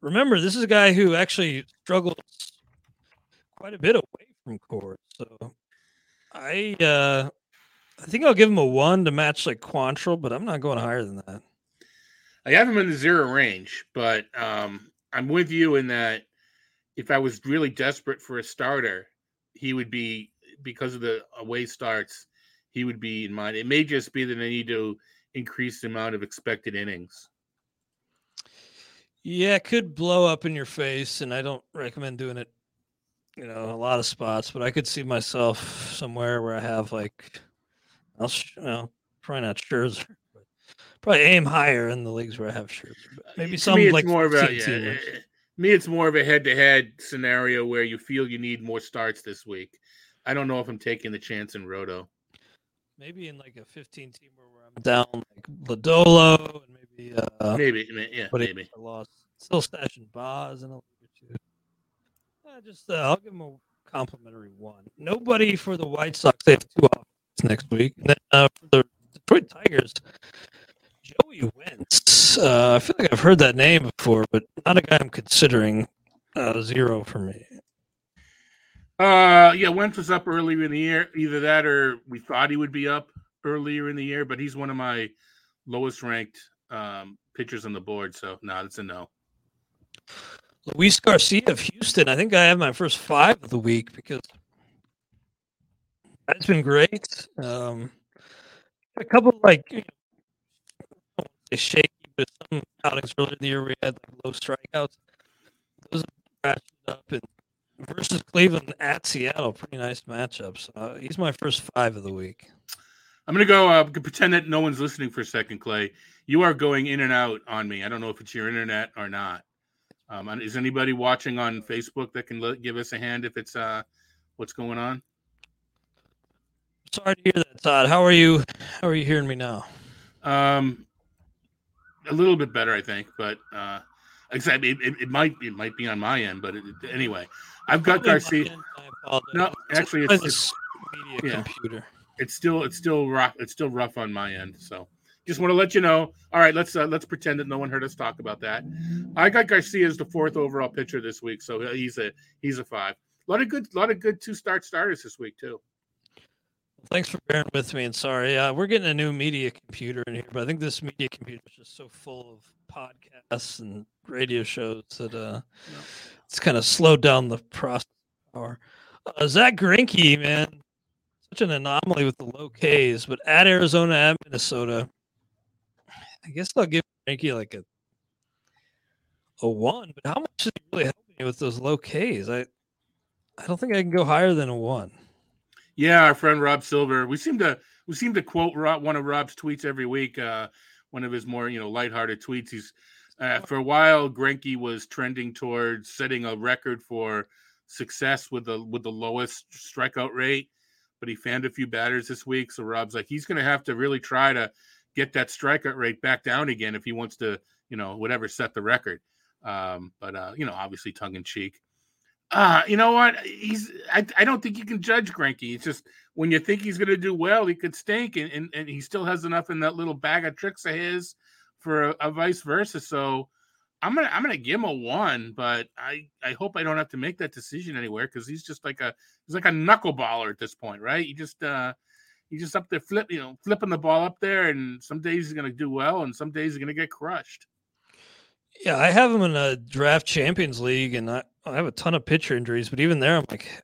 remember, this is a guy who actually struggles quite a bit away from Coors. So I uh I think I'll give him a one to match like Quantrill, but I'm not going higher than that. I have him in the zero range, but um, I'm with you in that if I was really desperate for a starter, he would be because of the away starts. He would be in mind. It may just be that I need to increase the amount of expected innings. Yeah, it could blow up in your face, and I don't recommend doing it. You know, a lot of spots, but I could see myself somewhere where I have like, I'll, sh- you know, probably not Scherzer, but probably aim higher in the leagues where I have Scherzer. But maybe To some me, it's like more of a 15 yeah, eh, me. It's more of a head-to-head scenario where you feel you need more starts this week. I don't know if I'm taking the chance in Roto. Maybe in like a 15 team where I'm down like Lodolo and maybe uh Maybe, yeah, but maybe. I lost still stashing Boz and a league or two. Uh, just uh, I'll give him a complimentary one. Nobody for the White Sox. They have two offs next week. And then uh, for the Detroit Tigers, Joey Wentz. Uh, I feel like I've heard that name before, but not a guy I'm considering. Uh, zero for me. Uh, yeah, Wentz was up earlier in the year. Either that, or we thought he would be up earlier in the year. But he's one of my lowest ranked um, pitchers on the board. So no, that's a no. Luis Garcia of Houston. I think I have my first five of the week because that's been great. Um, a couple like you shaky, but some outings earlier in the year we had like low strikeouts. Those ratcheted up and versus Cleveland at Seattle, pretty nice matchups. Uh, he's my first five of the week. I'm gonna go. Uh, pretend that no one's listening for a second, Clay. You are going in and out on me. I don't know if it's your internet or not. Um, is anybody watching on Facebook that can let, give us a hand if it's uh, what's going on? Sorry to hear that, Todd. How are you? How are you hearing me now? Um, a little bit better, I think, but uh, except it, it, it might it might be on my end, but it, anyway, I've got Garcia. my end, I apologize. No, actually, probably it's, it's media yeah. computer. it's still it's still rough. It's still rough on my end. So just want to let you know. All right, let's uh, let's pretend that no one heard us talk about that. I got Garcia as the fourth overall pitcher this week, so he's a he's a five. A lot of good, lot of good two start starters this week too. Thanks for bearing with me and sorry. Uh, we're getting a new media computer in here, but I think this media computer is just so full of podcasts and radio shows that uh, it's kind of slowed down the process. Or uh, Zack Greinke, man, such an anomaly with the low Ks, but at Arizona, at Minnesota, I guess I'll give Greinke like a a one. But how much is he really helping me with those low Ks? I I don't think I can go higher than a one. Yeah, our friend Rob Silver. We seem to we seem to quote Rob, one of Rob's tweets every week. Uh, one of his more you know lighthearted tweets. He's uh, for a while Greinke was trending towards setting a record for success with the with the lowest strikeout rate, but he fanned a few batters this week. So Rob's like he's going to have to really try to get that strikeout rate back down again if he wants to you know whatever set the record. Um, but uh, you know obviously tongue in cheek. Uh, you know what? He's I, I don't think you can judge Greinke. It's just when you think he's gonna do well, he could stink and, and, and he still has enough in that little bag of tricks of his for a, a vice versa. So I'm gonna I'm gonna give him a one, but I I hope I don't have to make that decision anywhere because he's just like a he's like a knuckleballer at this point, right? You just uh you just up there flip, you know, flipping the ball up there, and some days he's gonna do well, and some days he's gonna get crushed. Yeah, I have him in a draft champions league, and I, I have a ton of pitcher injuries. But even there, I'm like,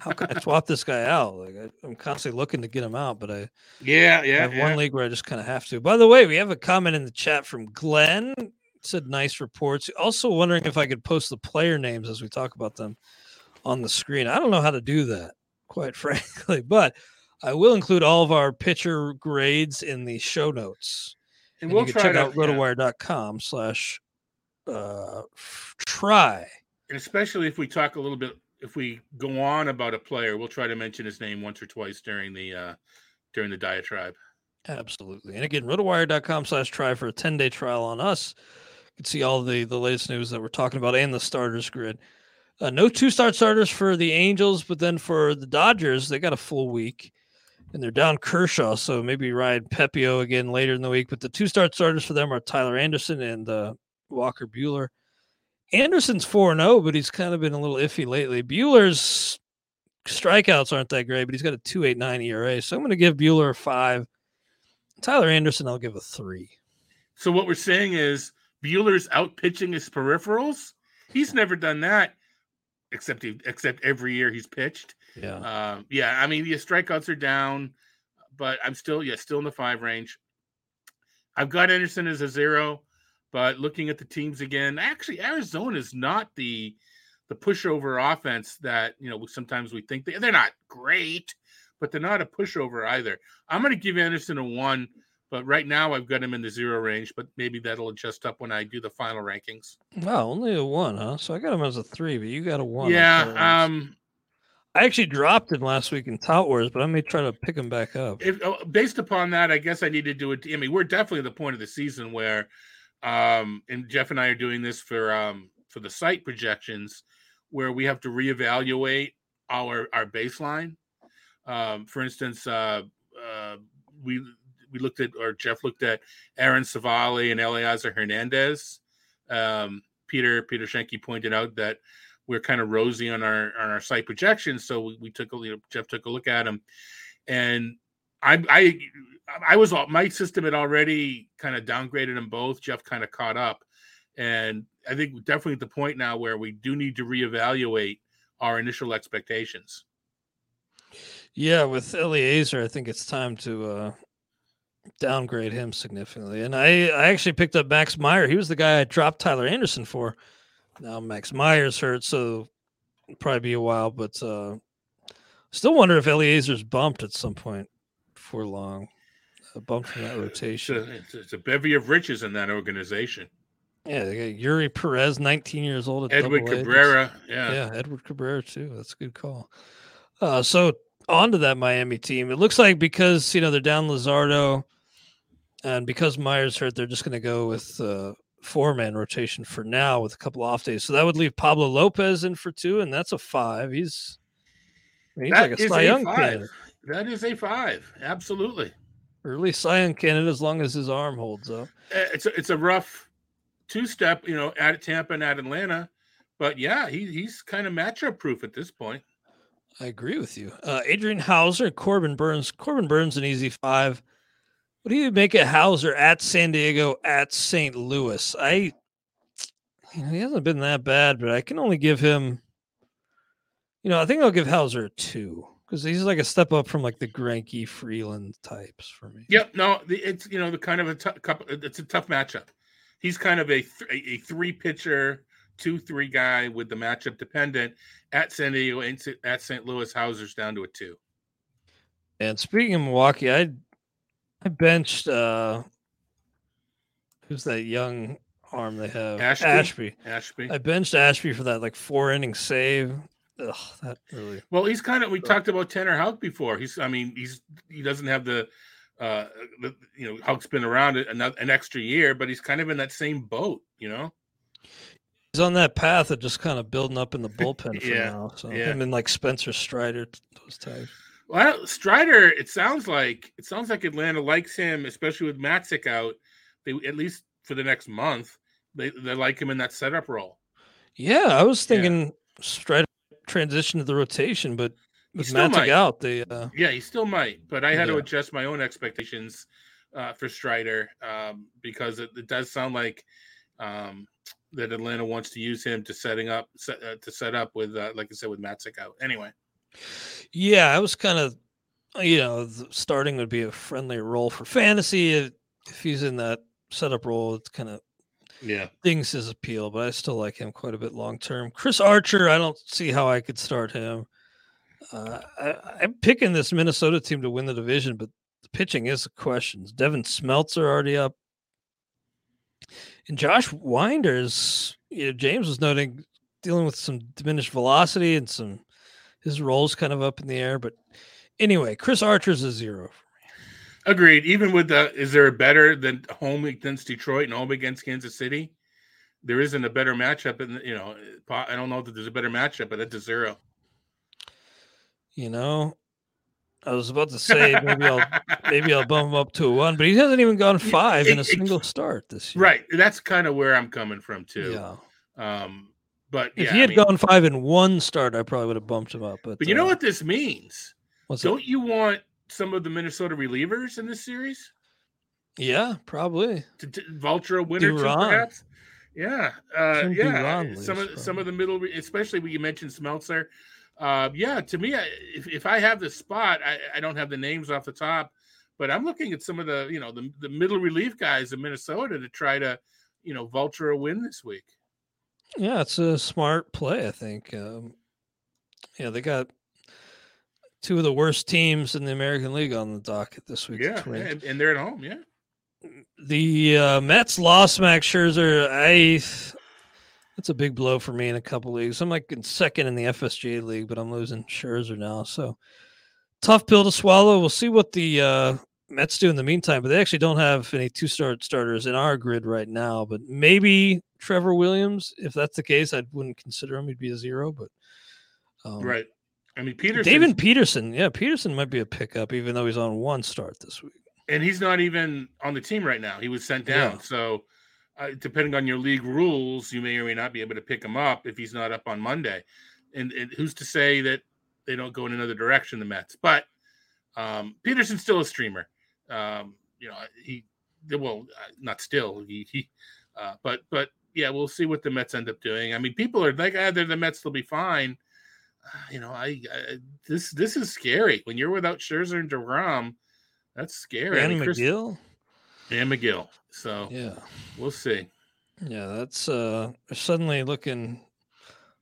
how can I swap this guy out? Like I, I'm constantly looking to get him out, but I, Yeah, I yeah, have yeah. one league where I just kind of have to. By the way, we have a comment in the chat from Glenn. It said nice reports. Also wondering if I could post the player names as we talk about them on the screen. I don't know how to do that, quite frankly, but I will include all of our pitcher grades in the show notes. and And we'll you can try check to out rotowire.com slash uh try. and especially if we talk a little bit if we go on about a player we'll try to mention his name once or twice during the uh during the diatribe Absolutely. And again, rotowire.com slash try for a 10 day trial on us. You can see all the, the latest news that we're talking about and the starters grid. Uh, no two start starters for the Angels, but then for the Dodgers, they got a full week and they're down Kershaw. So maybe ride Pepiot again later in the week. But the two start starters for them are Tyler Anderson and uh, Walker Buehler. Anderson's 4 0, but he's kind of been a little iffy lately. Buehler's strikeouts aren't that great, but he's got a 2.89 ERA. So I'm going to give Buehler a five. Tyler Anderson, I'll give a three. so what we're saying is Buehler's out pitching his peripherals He's never done that, except he, except every year he's pitched. Yeah. Um, yeah, I mean, the strikeouts are down, but I'm still, yeah, still in the five range. I've got Anderson as a zero, but looking at the teams again, actually, Arizona is not the the pushover offense that you know sometimes we think they, they're not great, but they're not a pushover either. I'm going to give Anderson a one, but right now I've got him in the zero range, but maybe that'll adjust up when I do the final rankings. Wow, only a one, huh? So I got him as a three, but you got a one. Yeah, um, I actually dropped him last week in Tout Wars, but I may try to pick him back up. If, uh, based upon that, I guess I need to do it. I mean, we're definitely at the point of the season where, um, and Jeff and I are doing this for um for the site projections, where we have to reevaluate our our baseline. Um, for instance, uh, uh, we we looked at or Jeff looked at Aaron Civale and Elieser Hernandez. Um, Peter Peter Schoenke pointed out that we're kind of rosy on our on our site projections. So we, we took a you know, Jeff took a look at them, and I I I was all my system had already kind of downgraded them both. Jeff kind of caught up, and I think definitely at the point now where we do need to reevaluate our initial expectations. Yeah, with Elieser, I think it's time to uh, downgrade him significantly. And I, I actually picked up Max Meyer. He was the guy I dropped Tyler Anderson for. Now Max Meyer's hurt, so probably be a while. But uh, still wonder if Elieser's bumped at some point for long. A bump from that rotation. It's a, it's, a bevy of riches in that organization. Yeah, they got Eury Perez, 19 years old. At Edward. Cabrera. Yeah. Yeah, Edward Cabrera too. That's a good call. Uh, so on to that Miami team. It looks like because you know they're down Luzardo, and because Meyer's hurt, they're just going to go with uh, four man rotation for now with a couple off days. So that would leave Pablo Lopez in for two, and that's a five. He's I mean, he's That like a Cy Young candidate, That is a five. Absolutely. Early Cy Young candidate as long as his arm holds up. Uh, It's a, it's a rough two step, you know, at Tampa and at Atlanta. But yeah, he, he's kind of matchup proof at this point. I agree with you. Uh, Adrian Houser, Corbin Burnes. Corbin Burnes, an easy five. What do you make of Houser at San Diego, at St. Louis? I, you know, he hasn't been that bad, but I can only give him, you know, I think I'll give Houser a two because he's like a step up from like the Greinke Freeland types for me. Yep. No, it's you know the kind of a tough couple. It's a tough matchup. He's kind of a th- a, a three pitcher, two three guy with the matchup dependent at San Diego and at St. Louis. Houser's down to a two. And speaking of Milwaukee, I, I benched, uh, who's that young arm they have? Ashby? Ashby. Ashby. I benched Ashby for that like four inning save. Ugh, that really. Well, he's kind of. We talked about Tanner Houck before. He's. I mean, he's. He doesn't have the. uh the, You know, Houck's been around another an extra year, but he's kind of in that same boat. You know. He's on that path of just kind of building up in the bullpen for Yeah, now. So yeah. him and like Spencer Strider, those types. Well, Strider. It sounds like it sounds like Atlanta likes him, especially with Matzek out. They at least for the next month. They they like him in that setup role. Yeah, I was Yeah. thinking Strider transition to the rotation, but with still Magic might. out, they uh, Yeah, he still might, but I had to adjust my own expectations uh, for Strider um, because it, it does sound like um, that Atlanta wants to use him to setting up set, uh, to set up with, uh, like I said, with Matzek out. Anyway, Yeah, I was kind of, you know, the starting would be a friendly role for fantasy. If, if he's in that setup role, it's kind of yeah, things his appeal, but I still like him quite a bit long term. Chris Archer, I don't see how I could start him. Uh, I, I'm picking this Minnesota team to win the division, but the pitching is questions. Devin Smeltzer already up, and Josh Winder's. You know, James was noting dealing with some diminished velocity and some his roles kind of up in the air. But anyway, Chris Archer's a zero. Agreed. Even with the, is there a better than home against Detroit and home against Kansas City? There isn't a better matchup, and you know, I don't know that there's a better matchup, but it's a zero. You know, I was about to say maybe I'll maybe I'll bump him up to a one, but he hasn't even gone five in a it- single start this year. Right, that's kind of where I'm coming from too. Yeah. Um, but If yeah, he I had mean- gone five in one start, I probably would have bumped him up. But But you know uh, what this means? What's? Don't you want some of the Minnesota relievers in this series Yeah, probably. to, to vulture a win or two, perhaps? Yeah, uh, yeah. some of some of the middle, especially when you mentioned Smeltzer. Uh, yeah, to me, I, if, if I have the spot, I, I don't have the names off the top, but I'm looking at some of the you know the, the middle relief guys in Minnesota to try to you know vulture a win this week. Yeah, it's a smart play, I think. Um, yeah, they got two of the worst teams in the American League on the docket this week. Yeah, and, and they're at home. Yeah, The uh, Mets lost Max Scherzer. I that's a big blow for me in a couple leagues. I'm like in second in the FSGA league, but I'm losing Scherzer now. So tough pill to swallow. We'll see what the uh, Mets do in the meantime. But they actually don't have any two start starters in our grid right now. But maybe Trevor Williams. If that's the case, I wouldn't consider him. He'd be a zero. But um, right. I mean, Peterson, David Peterson. Yeah, Peterson might be a pickup, even though he's on one start this week. and he's not even on the team right now. He was sent down. Yeah. So, uh, depending on your league rules, you may or may not be able to pick him up if he's not up on Monday. And, and who's to say that they don't go in another direction, the Mets? But um, Peterson's still a streamer. Um, you know, he well, uh, not still. He, he uh, but but yeah, we'll see what the Mets end up doing. I mean, people are like, ah, they're the Mets. They'll be fine. You know, I, I this this is scary when you're without Scherzer and Degrom. That's scary. I Danny mean, Chris- Megill. and Megill. So Yeah. we'll see. Yeah, that's uh suddenly looking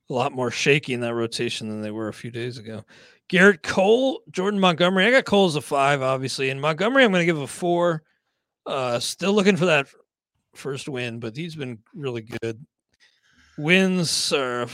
a lot more shaky in that rotation than they were a few days ago. Gerrit Cole, Jordan Montgomery. I got Cole as a five, obviously, and Montgomery I'm going to give a four. Uh, still looking for that first win, but he's been really good. Wins are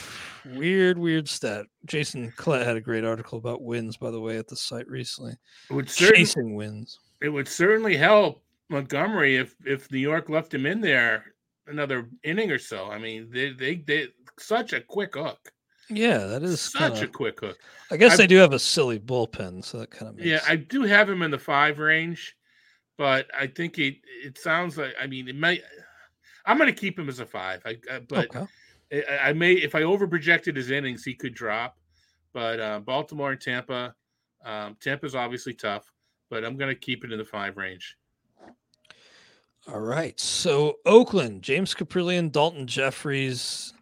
weird, weird stat. Jason Collette had a great article about wins, by the way, at the site recently. It would Chasing wins. it would certainly help Montgomery if if New York left him in there another inning or so. I mean, they they they such a quick hook, Yeah, that is such kinda, a quick hook. I guess I've- they do have a silly bullpen, so that kind of makes Yeah, I do have him in the five range, but I think it it sounds like I mean it might. I'm going to keep him as a five, I, uh, but okay. I, may if I overprojected his innings, he could drop. But uh, Baltimore and Tampa, um, Tampa's obviously tough, but I'm going to keep it in the five range. All right. So Oakland, James Kaprielian, Daulton Jefferies,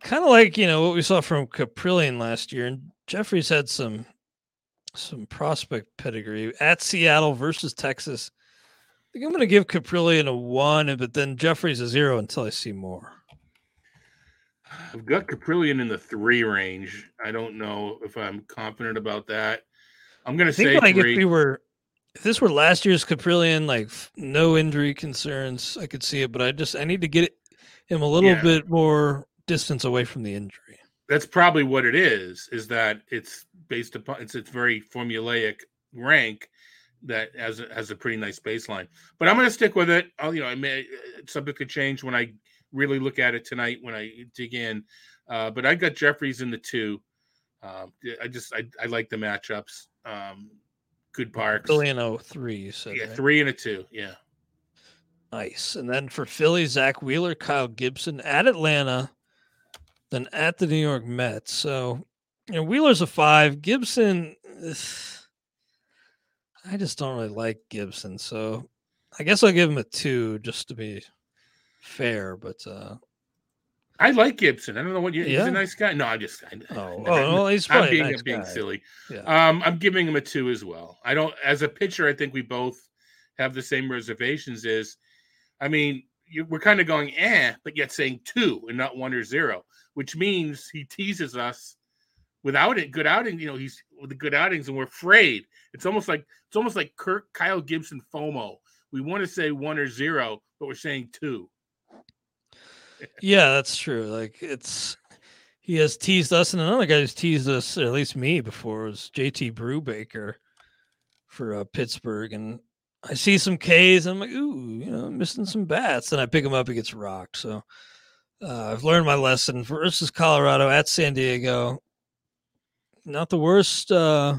kind of like you know what we saw from Kaprielian last year, and Jefferies had some some prospect pedigree at Seattle versus Texas. I think I'm going to give Kaprielian a one, but then Jefferies a zero until I see more. I've got Kaprielian in the three range. I don't know if I'm confident about that. I'm going to I think say like three. if we were, if this were last year's Kaprielian, like no injury concerns, I could see it, but I just I need to get him a little Yeah. bit more distance away from the injury. That's probably what it is. Is that it's based upon it's it's very formulaic rank that has a, has a pretty nice baseline. But I'm going to stick with it. I'll, you know, I may it's subject to change when I really look at it tonight when I dig in. Uh, but I got Jefferies in the two. Um, I just I, I like the matchups. Um, good parks. Billion oh three, you said. Yeah, right? three and a two. Yeah. Nice. And then for Philly, Zack Wheeler, Kyle Gibson at Atlanta, then at the New York Mets. So, you know, Wheeler's a five. Gibson, I just don't really like Gibson. So I guess I'll give him a two just to be fair. But, uh, I like Gibson. I don't know what you. He's Yeah? a nice guy. No, I just. I, oh, oh well, he's I'm being nice being silly. Yeah. Um, I'm giving him a two as well. I don't. As a pitcher, I think we both have the same reservations. Is, I mean, you, we're kind of going eh, but yet saying two and not one or zero, which means he teases us without it. Good outing. You know, he's with the good outings, and we're afraid. It's almost like it's almost like Kirk Kyle Gibson FOMO. We want to say one or zero, but we're saying two. Yeah, that's true. Like it's he has teased us, and another guy who's teased us, at least me, before was JT Brubaker for uh, Pittsburgh, and I see some K's, and I'm like, ooh, you know, missing some bats, and I pick him up, he gets rocked. So uh, I've learned my lesson versus Colorado at San Diego. Not the worst uh,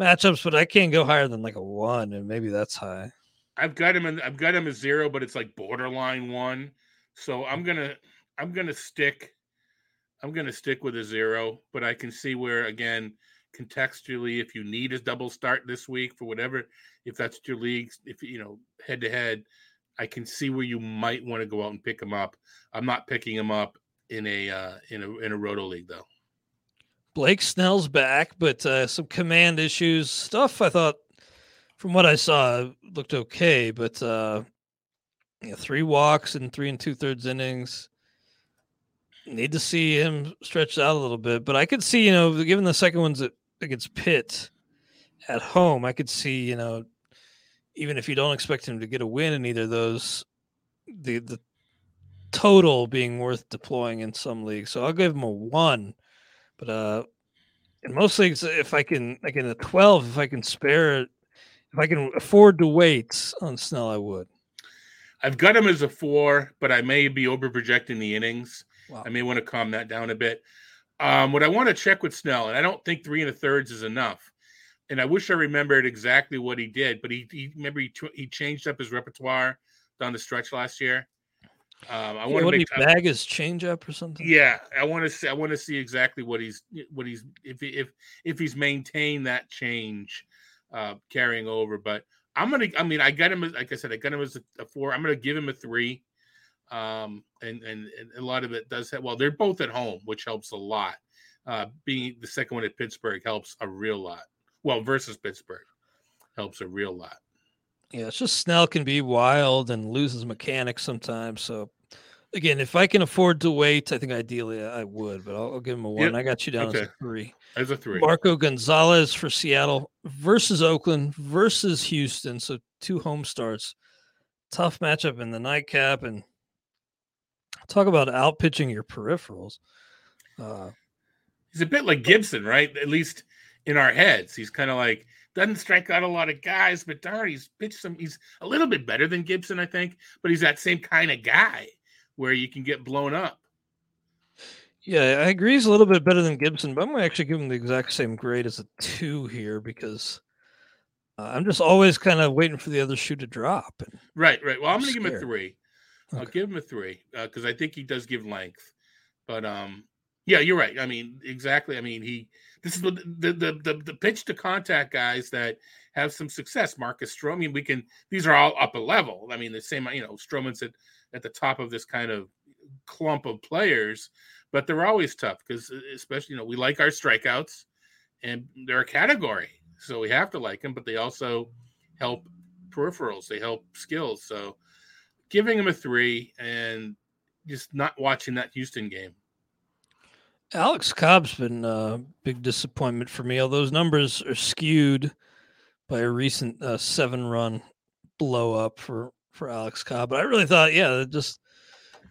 matchups, but I can't go higher than like a one, and maybe that's high. I've got him in I've got him as zero, but it's like borderline one. So I'm gonna I'm gonna stick I'm gonna stick with a zero, but I can see where again contextually if you need a double start this week for whatever if that's your league if you know head to head I can see where you might want to go out and pick them up. I'm not picking them up in a uh, in a in a roto league though. Blake Snell's back, but uh, some command issues. Stuff I thought, from what I saw, looked okay. But uh, you know, three walks and three and two thirds innings. Need to see him stretched out a little bit. But I could see, you know, given the second one's against Pitt at home, I could see, you know, even if you don't expect him to get a win in either of those, the the total being worth deploying in some leagues. So I'll give him a one. But uh in most leagues, if I can like in a 12, if I can spare it, if I can afford to wait on Snell, I would. I've got him as a four, but I may be over projecting the innings. Wow. I may want to calm that down a bit. Um, what I want to check with Snell, and I don't think three and a thirds is enough. And I wish I remembered exactly what he did, but he, he remember he, he changed up his repertoire down the stretch last year. Um, I Yeah, want to make bag his changeup or something? yeah, I want to see. I want to see exactly what he's what he's if he, if if he's maintained that change uh carrying over. But I'm gonna. I mean, I got him. as- Like I said, I got him as a, a four. I'm gonna give him a three. Um, and, and and a lot of it does have. Well, they're both at home, which helps a lot. Uh, being the second one at Pittsburgh helps a real lot. Well, versus Pittsburgh helps a real lot. Yeah, it's just Snell can be wild and loses mechanics sometimes. So again, if I can afford to wait, I think ideally I would, but I'll, I'll give him a one. Yep. I got you down as Okay. a three. As a three. Marco Gonzales for Seattle versus Oakland versus Houston. So two home starts. Tough matchup in the nightcap. And talk about out pitching your peripherals. Uh, He's a bit like Gibson, right? At least in our heads, he's kind of like doesn't strike out a lot of guys, but darn, he's pitched some. He's a little bit better than Gibson, I think, but he's that same kind of guy where you can get blown up. Yeah, I agree. He's a little bit better than Gibson, but I'm going to actually give him the exact same grade as a two here because uh, I'm just always kind of waiting for the other shoe to drop. Right, right. Well, I'm going to give him a three. I'll give him a three because I think he does give length. But um, yeah, you're right. I mean, exactly. I mean, he. This is what the the the, the pitch to contact guys that have some success. Marcus Stroman. I mean, we can. These are all up a level. I mean, the same. You know, Stroman's at at the top of this kind of clump of players, but they're always tough because, especially, you know, we like our strikeouts, and they're a category, so we have to like them. But they also help peripherals. They help skills. So giving him a three and just not watching that Houston game. Alex Cobb's been a big disappointment for me. All those numbers are skewed by a recent uh, seven-run blow up for for Alex Cobb. But I really thought, yeah, just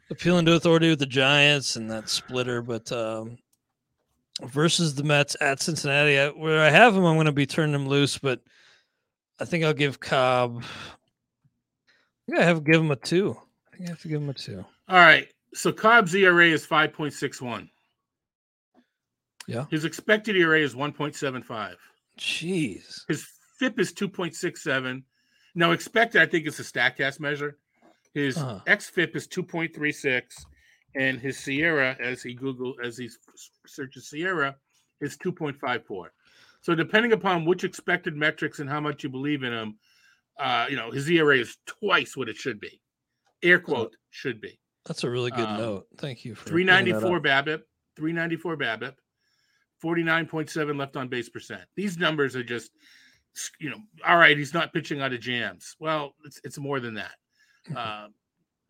appealing to authority with the Giants and that splitter. But um, versus the Mets at Cincinnati, I, where I have him, I'm going to be turning him loose. But I think I'll give Cobb. I think I have to give him a two. I think I have to give him a two. All right. So Cobb's ERA is 5.61. Yeah. His expected ERA is 1.75. Jeez. His FIP is 2.67. Now, expected, I think it's a StatCast measure. His Uh-huh. xFIP is 2.36, and his SIERA, as he Google, as he searches SIERA, is 2.54. So, depending upon which expected metrics and how much you believe in him, uh, you know, his ERA is twice what it should be. Air quote should be. That's a really good Um, note. Thank you for bringing that 394 up. BABIP, 394 BABIP, 49.7 left on base percent. These numbers are just, you know, all right. He's not pitching out of jams. Well, it's it's more than that. Uh,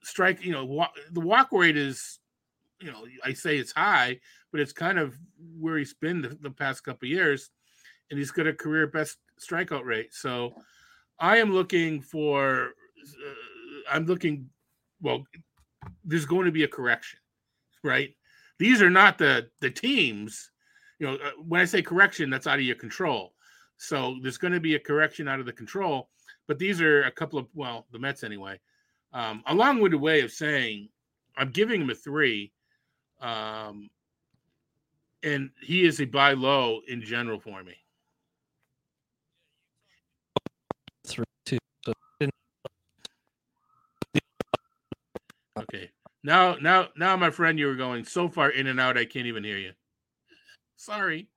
strike, you know, wa- the walk rate is, you know, I say it's high, but it's kind of where he's been the, the past couple years, and he's got a career best strikeout rate. So, I am looking for, uh, I'm looking, well, there's going to be a correction, right? These are not the the teams. You know, uh, when I say correction, that's out of your control. So there's going to be a correction out of the control. But these are a couple of well, the Mets anyway. Um, a long-winded way of saying I'm giving him a three, um, and he is a buy low in general for me. Three, two. So Okay. Now, now, now, my friend, you were going so far in and out, I can't even hear you. Sorry.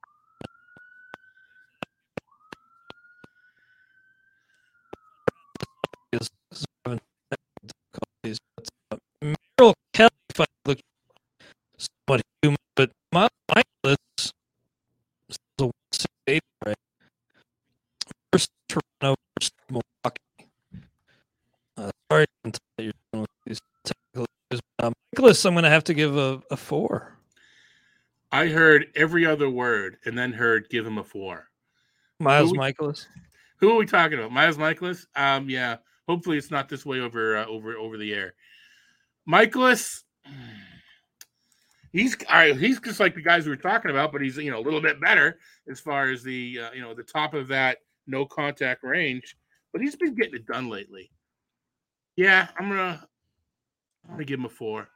I'm going to have to give a, a four. I heard every other word and then heard give him a four. Miles Who Mikolas. Who are we talking about? Miles Mikolas? Um, yeah. Hopefully it's not this way over uh, over over the air. Mikolas, he's right, he's just like the guys we were talking about, but he's you know a little bit better as far as the uh, you know the top of that no contact range. But he's been getting it done lately. Yeah, I'm gonna I'm gonna give him a four.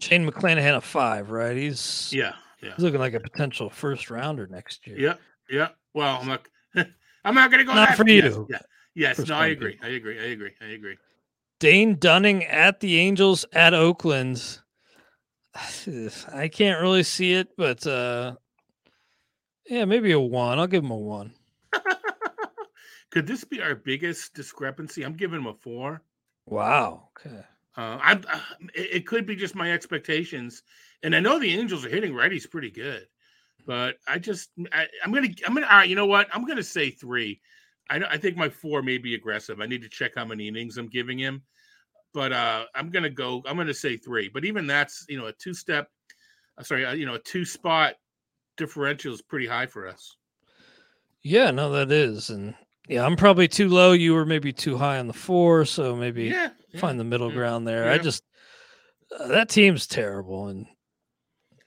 Shane McClanahan a five, right? He's Yeah, yeah, he's looking like a potential first rounder next year. yeah, yeah. Well, I'm not I'm not gonna go Not that- for yes, you. Yeah, yes, no, I agree. I agree. I agree. I agree. Dane Dunning at the Angels at Oakland. I can't really see it, but uh yeah, maybe a one. I'll give him a one. Could this be our biggest discrepancy? I'm giving him a four. Wow. Okay. Uh, I'm. Uh, it, it could be just my expectations, and I know the Angels are hitting righties pretty good, but I just I, I'm gonna I'm gonna all right. You know what? I'm gonna say three. I I think my four may be aggressive. I need to check how many innings I'm giving him, but uh, I'm gonna go. I'm gonna say three. But even that's you know a two step. Uh, sorry, uh, you know a two spot differential is pretty high for us. Yeah, no, that is. And yeah, I'm probably too low. You were maybe too high on the four, so maybe Yeah, yeah. find the middle yeah, ground there. I just uh, that team's terrible, and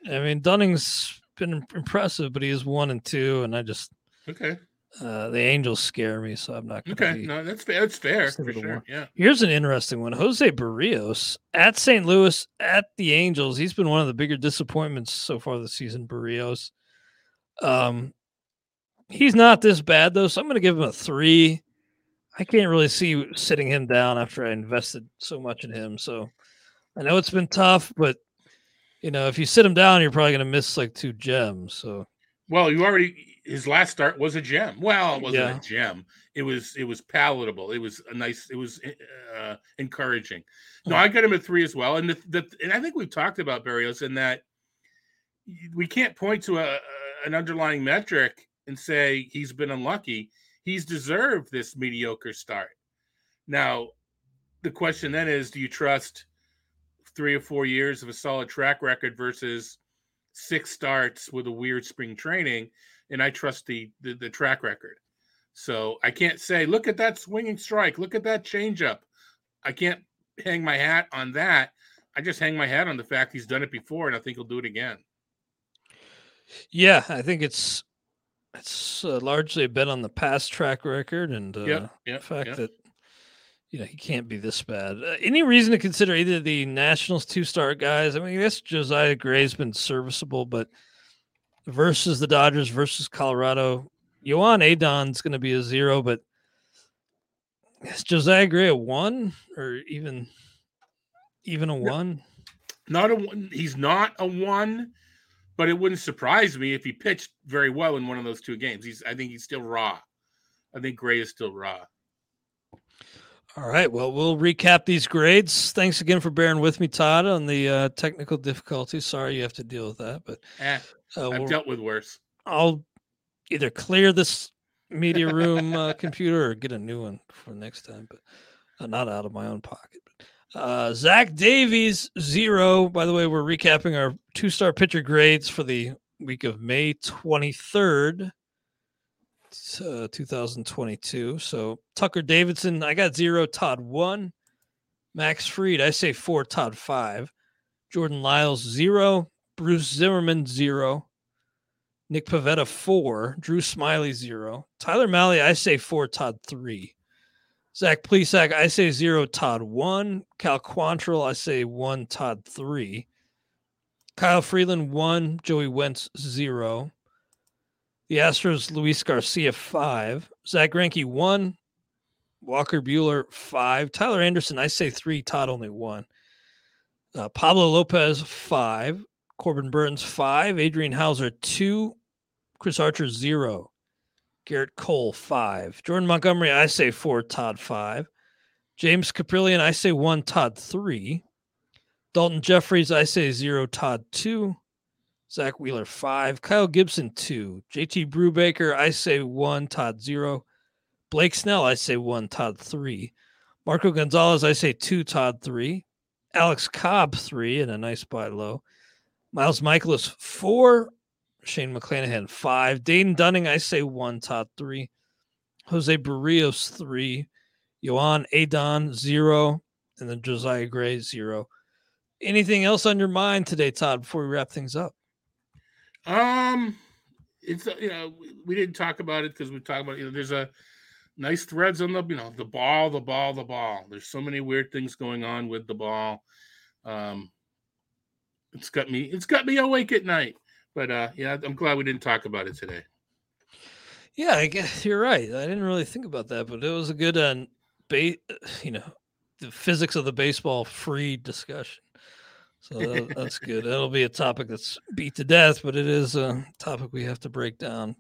I mean Dunning's been impressive, but he is one and two, and I just Okay. uh, the Angels scare me, so I'm not going to Okay. No, that's fair. That's fair for sure. one. Yeah. Here's an interesting one: Jose Berrios at St. Louis at the Angels. He's been one of the bigger disappointments so far this season. Berrios, um, he's not this bad though, so I'm going to give him a three. I can't really see sitting him down after I invested so much in him. So I know it's been tough, but you know if you sit him down, you're probably going to miss like two gems. So Well, you already his last start was a gem. Well, it wasn't Yeah. a gem. It was it was palatable. It was a nice. It was uh, encouraging. No. I got him at three as well. And the, the and I think we've talked about Berrios in that we can't point to a, a an underlying metric and say he's been unlucky. He's deserved this mediocre start. Now, the question then is, do you trust three or four years of a solid track record versus six starts with a weird spring training? and I trust the, the the track record. So I can't say, look at that swinging strike, look at that changeup. I can't hang my hat on that. I just hang my hat on the fact he's done it before, and I think he'll do it again. yeah, I think it's it's uh, largely a bet on the past track record and uh, Yep, yep, the fact yep. that you know he can't be this bad. Uh, any reason to consider either the Nationals two star guys? I mean, I guess Josiah Gray's been serviceable, but versus the Dodgers versus Colorado, Joan Adon's going to be a zero, but is Josiah Gray a one or even even a one? Not a one. He's not a one, but it wouldn't surprise me if he pitched very well in one of those two games. He's. I think he's still raw. I think Gray is still raw. All right. Well, we'll recap these grades. Thanks again for bearing with me, Todd, on the uh, technical difficulties. Sorry you have to deal with that, but Eh, uh, I've we'll- dealt with worse. I'll either clear this media room uh, computer or get a new one for next time, but uh, not out of my own pocket. Uh, Zach Davies zero. By the way, we're recapping our two-star pitcher grades for the week of May twenty third. Uh, 2022. So Tucker Davidson, I got zero. Todd one. Max Fried, I say four. Todd five. Jordan Lyles zero. Bruce Zimmermann zero. Nick Pivetta four, Drew Smyly zero, Tyler Mahle I say four, Todd three, Zach Plesac I say zero, Todd one, Cal Quantrill I say one, Todd three, Kyle Freeland one, Joey Wentz zero, the Astros Luis Garcia five, Zack Greinke one, Walker Buehler five, Tyler Anderson I say three, Todd only one, uh, Pablo Lopez five, Corbin Burnes five, Adrian Houser two, Chris Archer zero, Gerrit Cole five, Jordan Montgomery I say four, Todd five, James Kaprielian I say one, Todd three, Daulton Jefferies I say zero, Todd two, Zack Wheeler five, Kyle Gibson two, JT Brubaker I say one, Todd zero, Blake Snell I say one, Todd three, Marco Gonzales I say two, Todd three, Alex Cobb three and a nice buy low. Miles Mikolas four. Shane McClanahan five. Dayton Dunning, I say one, Todd three. Jose Berrios three. Joan Adon zero. And then Josiah Gray zero. Anything else on your mind today, Todd, before we wrap things up? Um, it's uh, you know we didn't talk about it because we talked about you know there's a nice threads on the you know the ball, the ball, the ball. There's so many weird things going on with the ball. Um, it's got me it's got me awake at night. But uh, yeah, I'm glad we didn't talk about it today. Yeah, I guess you're right. I didn't really think about that, but it was a good uh, ba- you know the physics of the baseball free discussion. So that, that's good. That'll be a topic that's beat to death, but it is a topic we have to break down.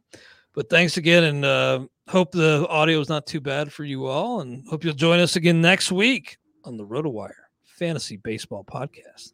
But thanks again, and uh, hope the audio is not too bad for you all, and hope you'll join us again next week on the RotoWire Fantasy Baseball Podcast.